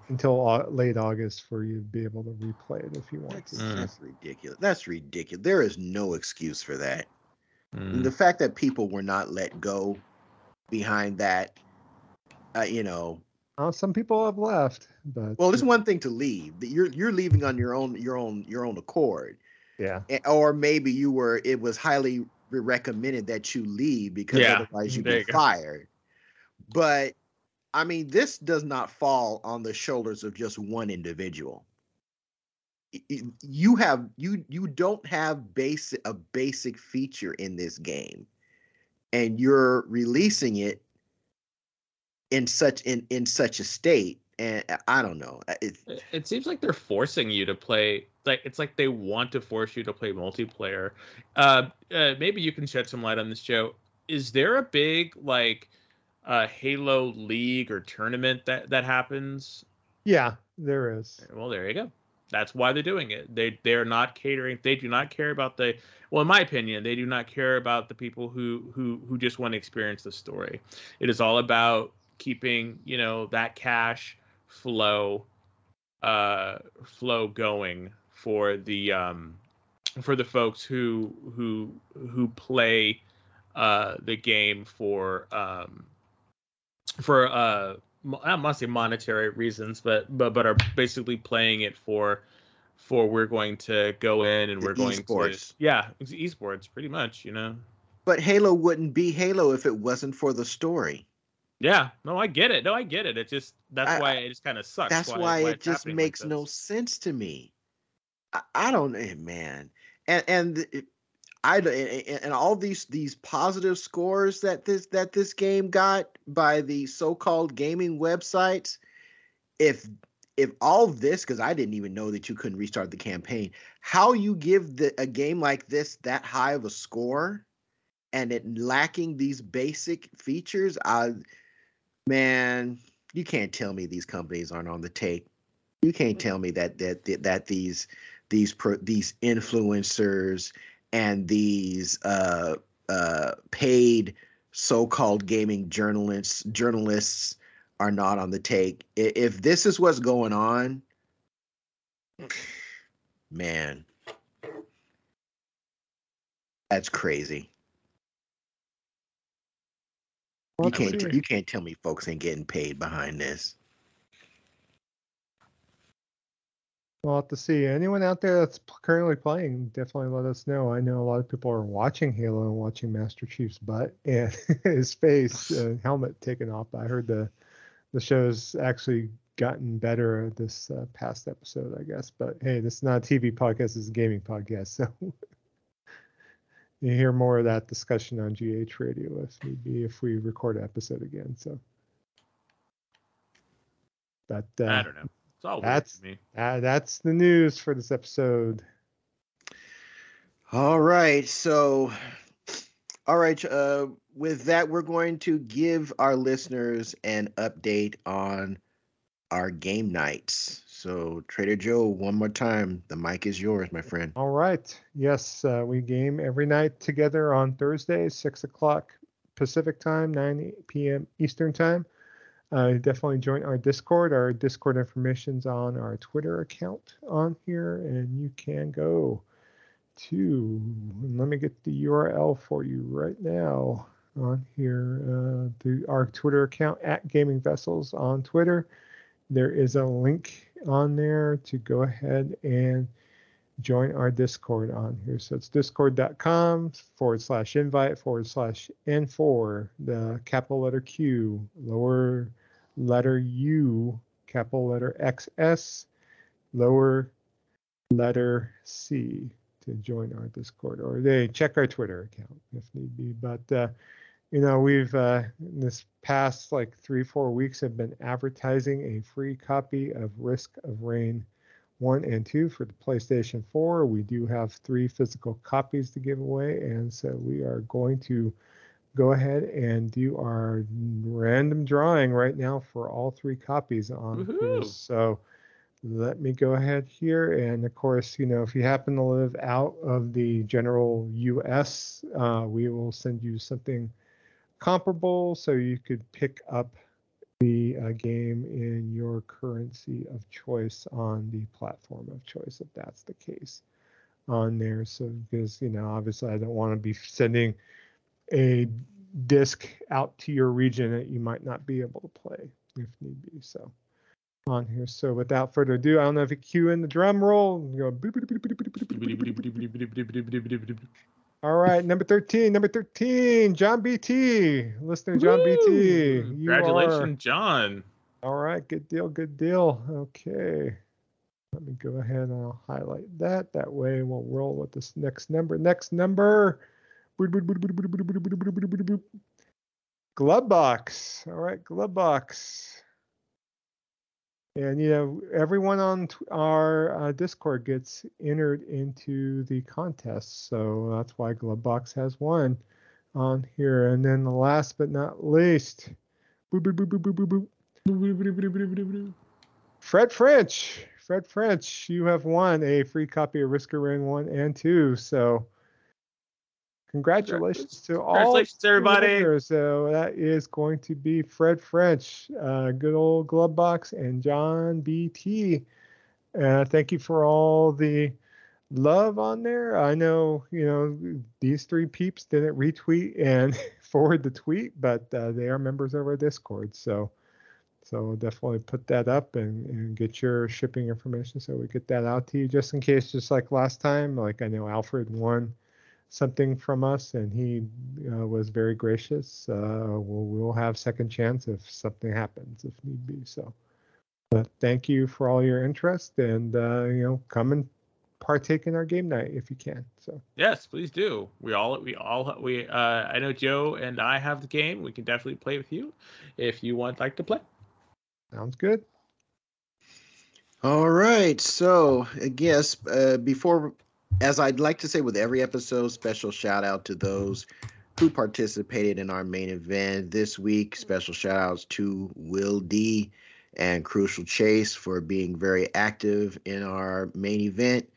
until au- late August for you to be able to replay it if you want That's, to. That's ridiculous. That's ridiculous. There is no excuse for that. mm. The fact that people were not let go behind that, uh, you know. Uh, some people have left, but Well, it's one thing to leave. You're you're leaving on your own your own your own accord, yeah, or maybe you were. It was highly recommended that you leave because Yeah, otherwise you'd there be you fired. But I mean, this does not fall on the shoulders of just one individual. Y- y- You have you you don't have basic a basic feature in this game, and you're releasing it in such in in such a state. And I- I don't know. It, It- It seems like they're forcing you to play. Like it's like they want to force you to play multiplayer. Uh, uh, maybe you can shed some light on this, Joe. Is there a big like uh, Halo League or tournament that that happens? yeah, there is. Well, there you go. That's why they're doing it. They they're not catering. They do not care about the. Well, in my opinion, they do not care about the people who who who just want to experience the story. It is all about keeping you know that cash flow, uh, flow going for the um, for the folks who who who play uh the game for um for uh must say monetary reasons, but but but are basically playing it for for we're going to go in and we're going esports. to yeah it's esports pretty much you know but Halo wouldn't be Halo if it wasn't for the story. yeah no I get it no I get it it just that's I- why it just kind of sucks That's why, it just happening like makes no sense to me. I, I don't know, man. And and I and all these these positive scores that this that this game got by the so-called gaming websites. If if all this, because I didn't even know that you couldn't restart the campaign, how you give the a game like this that high of a score, and it lacking these basic features, I man, you can't tell me these companies aren't on the take. You can't tell me that that that, that these these pro, these influencers and these uh, uh, paid so-called gaming journalists journalists are not on the take. If this is what's going on, man, that's crazy. You can't you can't tell me folks ain't getting paid behind this. We'll have to see. Anyone out there that's currently playing, definitely let us know. I know a lot of people are watching Halo and watching Master Chief's butt and his face uh, helmet taken off. I heard the the show's actually gotten better this uh, past episode, I guess. But hey, this is not a TV podcast; it's a gaming podcast. So you hear more of that discussion on GH Radio if need be if we record an episode again. So. But uh, I don't know it's all that's- me uh, that's the news for this episode. All right. So, all right. Uh, with that, we're going to give our listeners an update on our game nights. So, Trader Joe, one more time, the mic is yours, my friend. All right. Yes, uh, we game every night together on Thursday, 6 o'clock Pacific time, 9 p.m. Eastern time. Uh, definitely join our Discord. Our Discord information's on our Twitter account on here, and you can go to. Let me get the URL for you right now on here. Uh, the our Twitter account at Gaming Vessels on Twitter. There is a link on there to go ahead and join our Discord on here. So it's discord.com forward slash invite forward slash N4, the capital letter Q, lower letter U, capital letter XS, lower letter C to join our Discord or they check our Twitter account if need be. But, uh, you know, we've uh, in this past like three, four weeks have been advertising a free copy of Risk of Rain 1 and 2 for the PlayStation 4. We do have three physical copies to give away, and so we are going to go ahead and do our random drawing right now for all three copies on here. So let me go ahead here. And of course, you know, if you happen to live out of the general US, uh, we will send you something comparable so you could pick up the uh, game in your currency of choice on the platform of choice, if that's the case on there. So, because, you know, obviously I don't want to be sending a disc out to your region that you might not be able to play if need be. So, on here. So without further ado, I don't know if you cue in the drum roll. Go all right, number 13, number 13, John BT. Listener John! BT. Congratulations, are... John. All right, good deal, good deal. Okay. Let me go ahead and I'll highlight that. That way we'll roll with this next number. Next number. Glove box. All right, glove box. And you know, everyone on our uh, Discord gets entered into the contest, so that's why Glovebox has one on here. And then the last but not least, Fred French. Fred French, you have won a free copy of Risk of Rain 1 and 2. So Congratulations to all. Congratulations, everybody. So that is going to be Fred French, uh, good old glove box, and John BT. Uh, thank you for all the love on there. I know, you know, these three peeps didn't retweet and forward the tweet, but uh, they are members of our Discord. So, so definitely put that up and, and get your shipping information so we get that out to you just in case, just like last time. Like I know Alfred won something from us, and he uh, was very gracious. Uh, we'll, we'll have second chance if something happens, if need be. So, but thank you for all your interest, and uh, you know, come and partake in our game night if you can. So yes, please do. We all we all we uh, I know Joe and I have the game. We can definitely play with you if you want like to play. Sounds good. All right. So I guess uh, before as I'd like to say with every episode, special shout out to those who participated in our main event this week. Special shout outs to Will D and Crucial Chase for being very active in our main event.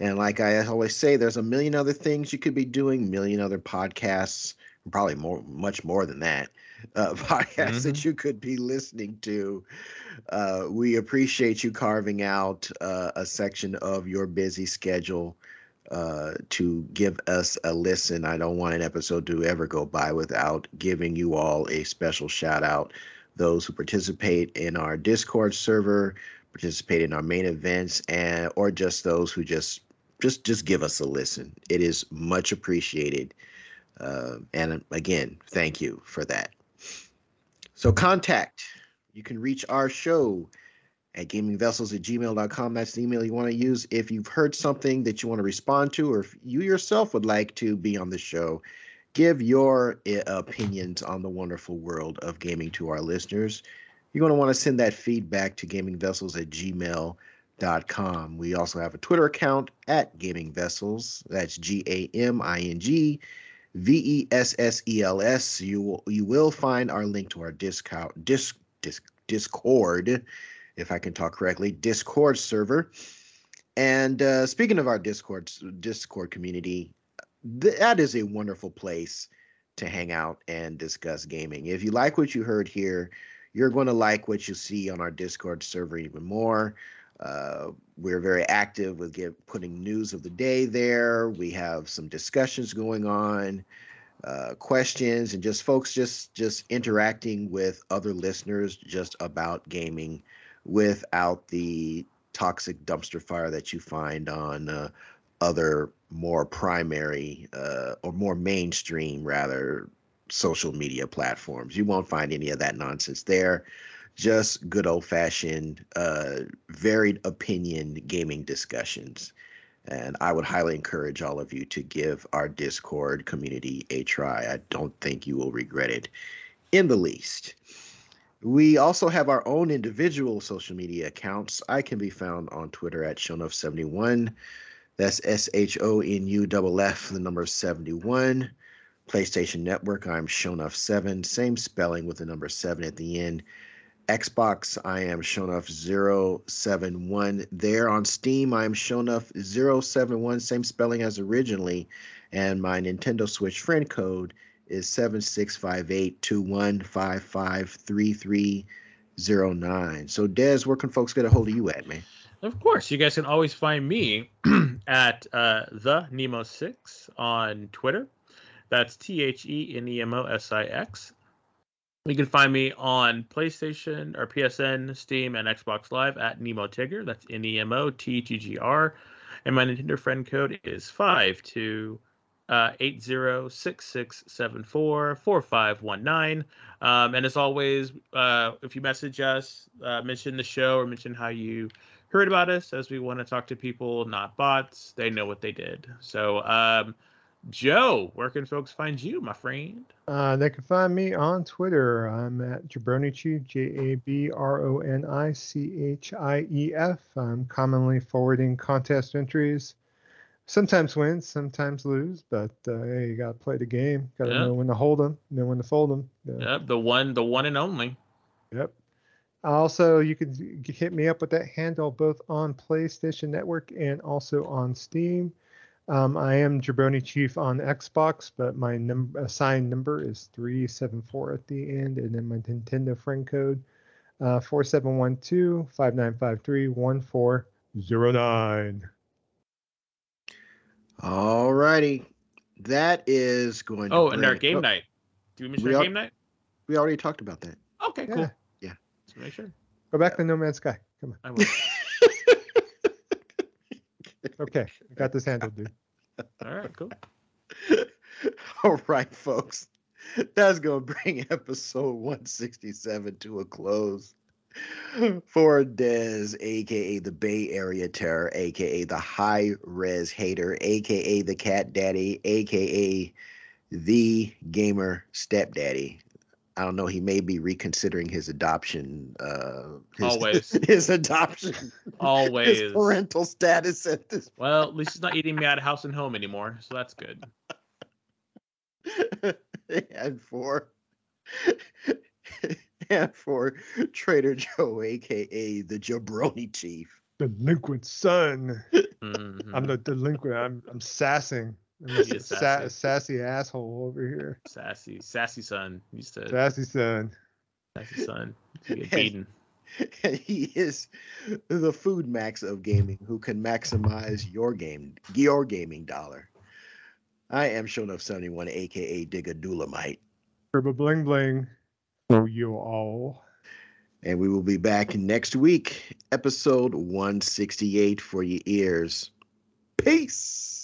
And like I always say, there's a million other things you could be doing, million other podcasts, probably more, much more than that, uh, podcasts mm-hmm. that you could be listening to. Uh, we appreciate you carving out uh, a section of your busy schedule uh, to give us a listen. I don't want an episode to ever go by without giving you all a special shout out. Those who participate in our Discord server, participate in our main events, and or just those who just just just give us a listen. It is much appreciated. Uh, and again, thank you for that. So contact. You can reach our show at gamingvessels at gmail.com. That's the email you want to use. If you've heard something that you want to respond to, or if you yourself would like to be on the show, give your uh, opinions on the wonderful world of gaming to our listeners. You're going to want to send that feedback to gamingvessels at gmail.com. com. We also have a Twitter account at Gaming Vessels. That's G A M I N G V E S S E L S. You will you will find our link to our Discord disc, disc, Discord, if I can talk correctly, Discord server. And uh, speaking of our Discord Discord community, th- that is a wonderful place to hang out and discuss gaming. If you like what you heard here, you're going to like what you see on our Discord server even more. Uh, we're very active with get, putting news of the day there. We have some discussions going on, uh, questions, and just folks just just interacting with other listeners just about gaming without the toxic dumpster fire that you find on uh, other more primary uh, or more mainstream rather social media platforms. You won't find any of that nonsense there. Just good old fashioned, uh, varied opinion gaming discussions. And I would highly encourage all of you to give our Discord community a try. I don't think you will regret it in the least. We also have our own individual social media accounts. I can be found on Twitter at Shonuff71. That's S H O N U F F, the number 71. PlayStation Network, I'm Shonuff 7, same spelling with the number 7 at the end. Xbox, I am Shonuff 071. There on Steam, I am Shonuff 071, same spelling as originally. And my Nintendo Switch friend code is 7658-2155-3309. So Des, where can folks get a hold of you at, man? Of course, you guys can always find me at uh, the Nemo Six on Twitter. That's T H E N E M O S I X. You can find me on PlayStation or PSN, Steam, and Xbox Live at Nemo Tigger. That's N E M O T G G R. And my Nintendo friend code is five two uh, eight zero six six seven four four five one nine. Um, and as always, uh, if you message us, uh, mention the show or mention how you heard about us as we want to talk to people, not bots. They know what they did. So, um, Joe, where can folks find you, my friend? Uh, they can find me on Twitter. I'm at Jabroni Chief, J A B R O N I C H I E F. I'm commonly forwarding contest entries. Sometimes win, sometimes lose, but uh, hey, you gotta play the game. Gotta know when to hold them, know when to fold them. Yeah. Yep, the one, the one and only. Yep. Also, you can hit me up with that handle both on PlayStation Network and also on Steam. Um, I am Jabroni Chief on Xbox, but my num- assigned number is 374 at the end, and then my Nintendo friend code uh, 4712 5953 1409. All righty. That is going Oh, and our game oh, night. Do we mention we our game night? We already talked about that. Okay, cool. Yeah. Just make sure. Go back to No Man's Sky. Come on. okay, I got this handled, dude. All right, cool. All right, folks. That's going to bring episode 167 to a close. For Dez, aka the Bay Area Terror, aka the High Res Hater, aka the Cat Daddy, aka the Gamer Stepdaddy. I don't know. He may be reconsidering his adoption. Uh, his, Always his adoption. Always his parental status at this. Well, at least he's not eating me out of house and home anymore, so that's good. and for and for Trader Joe, aka the Jabroni Chief, delinquent son. Mm-hmm. I'm the delinquent. I'm I'm sassing. I'm Sa- sassy asshole over here. Sassy, sassy son. Used to sassy son. Sassy son. Get beaten. And he is the food max of gaming, who can maximize your game, your gaming dollar. I am Shonuff seventy one, aka Digga Dulamite. Turbo bling bling. For you all. And we will be back next week, episode one sixty eight for your ears. Peace.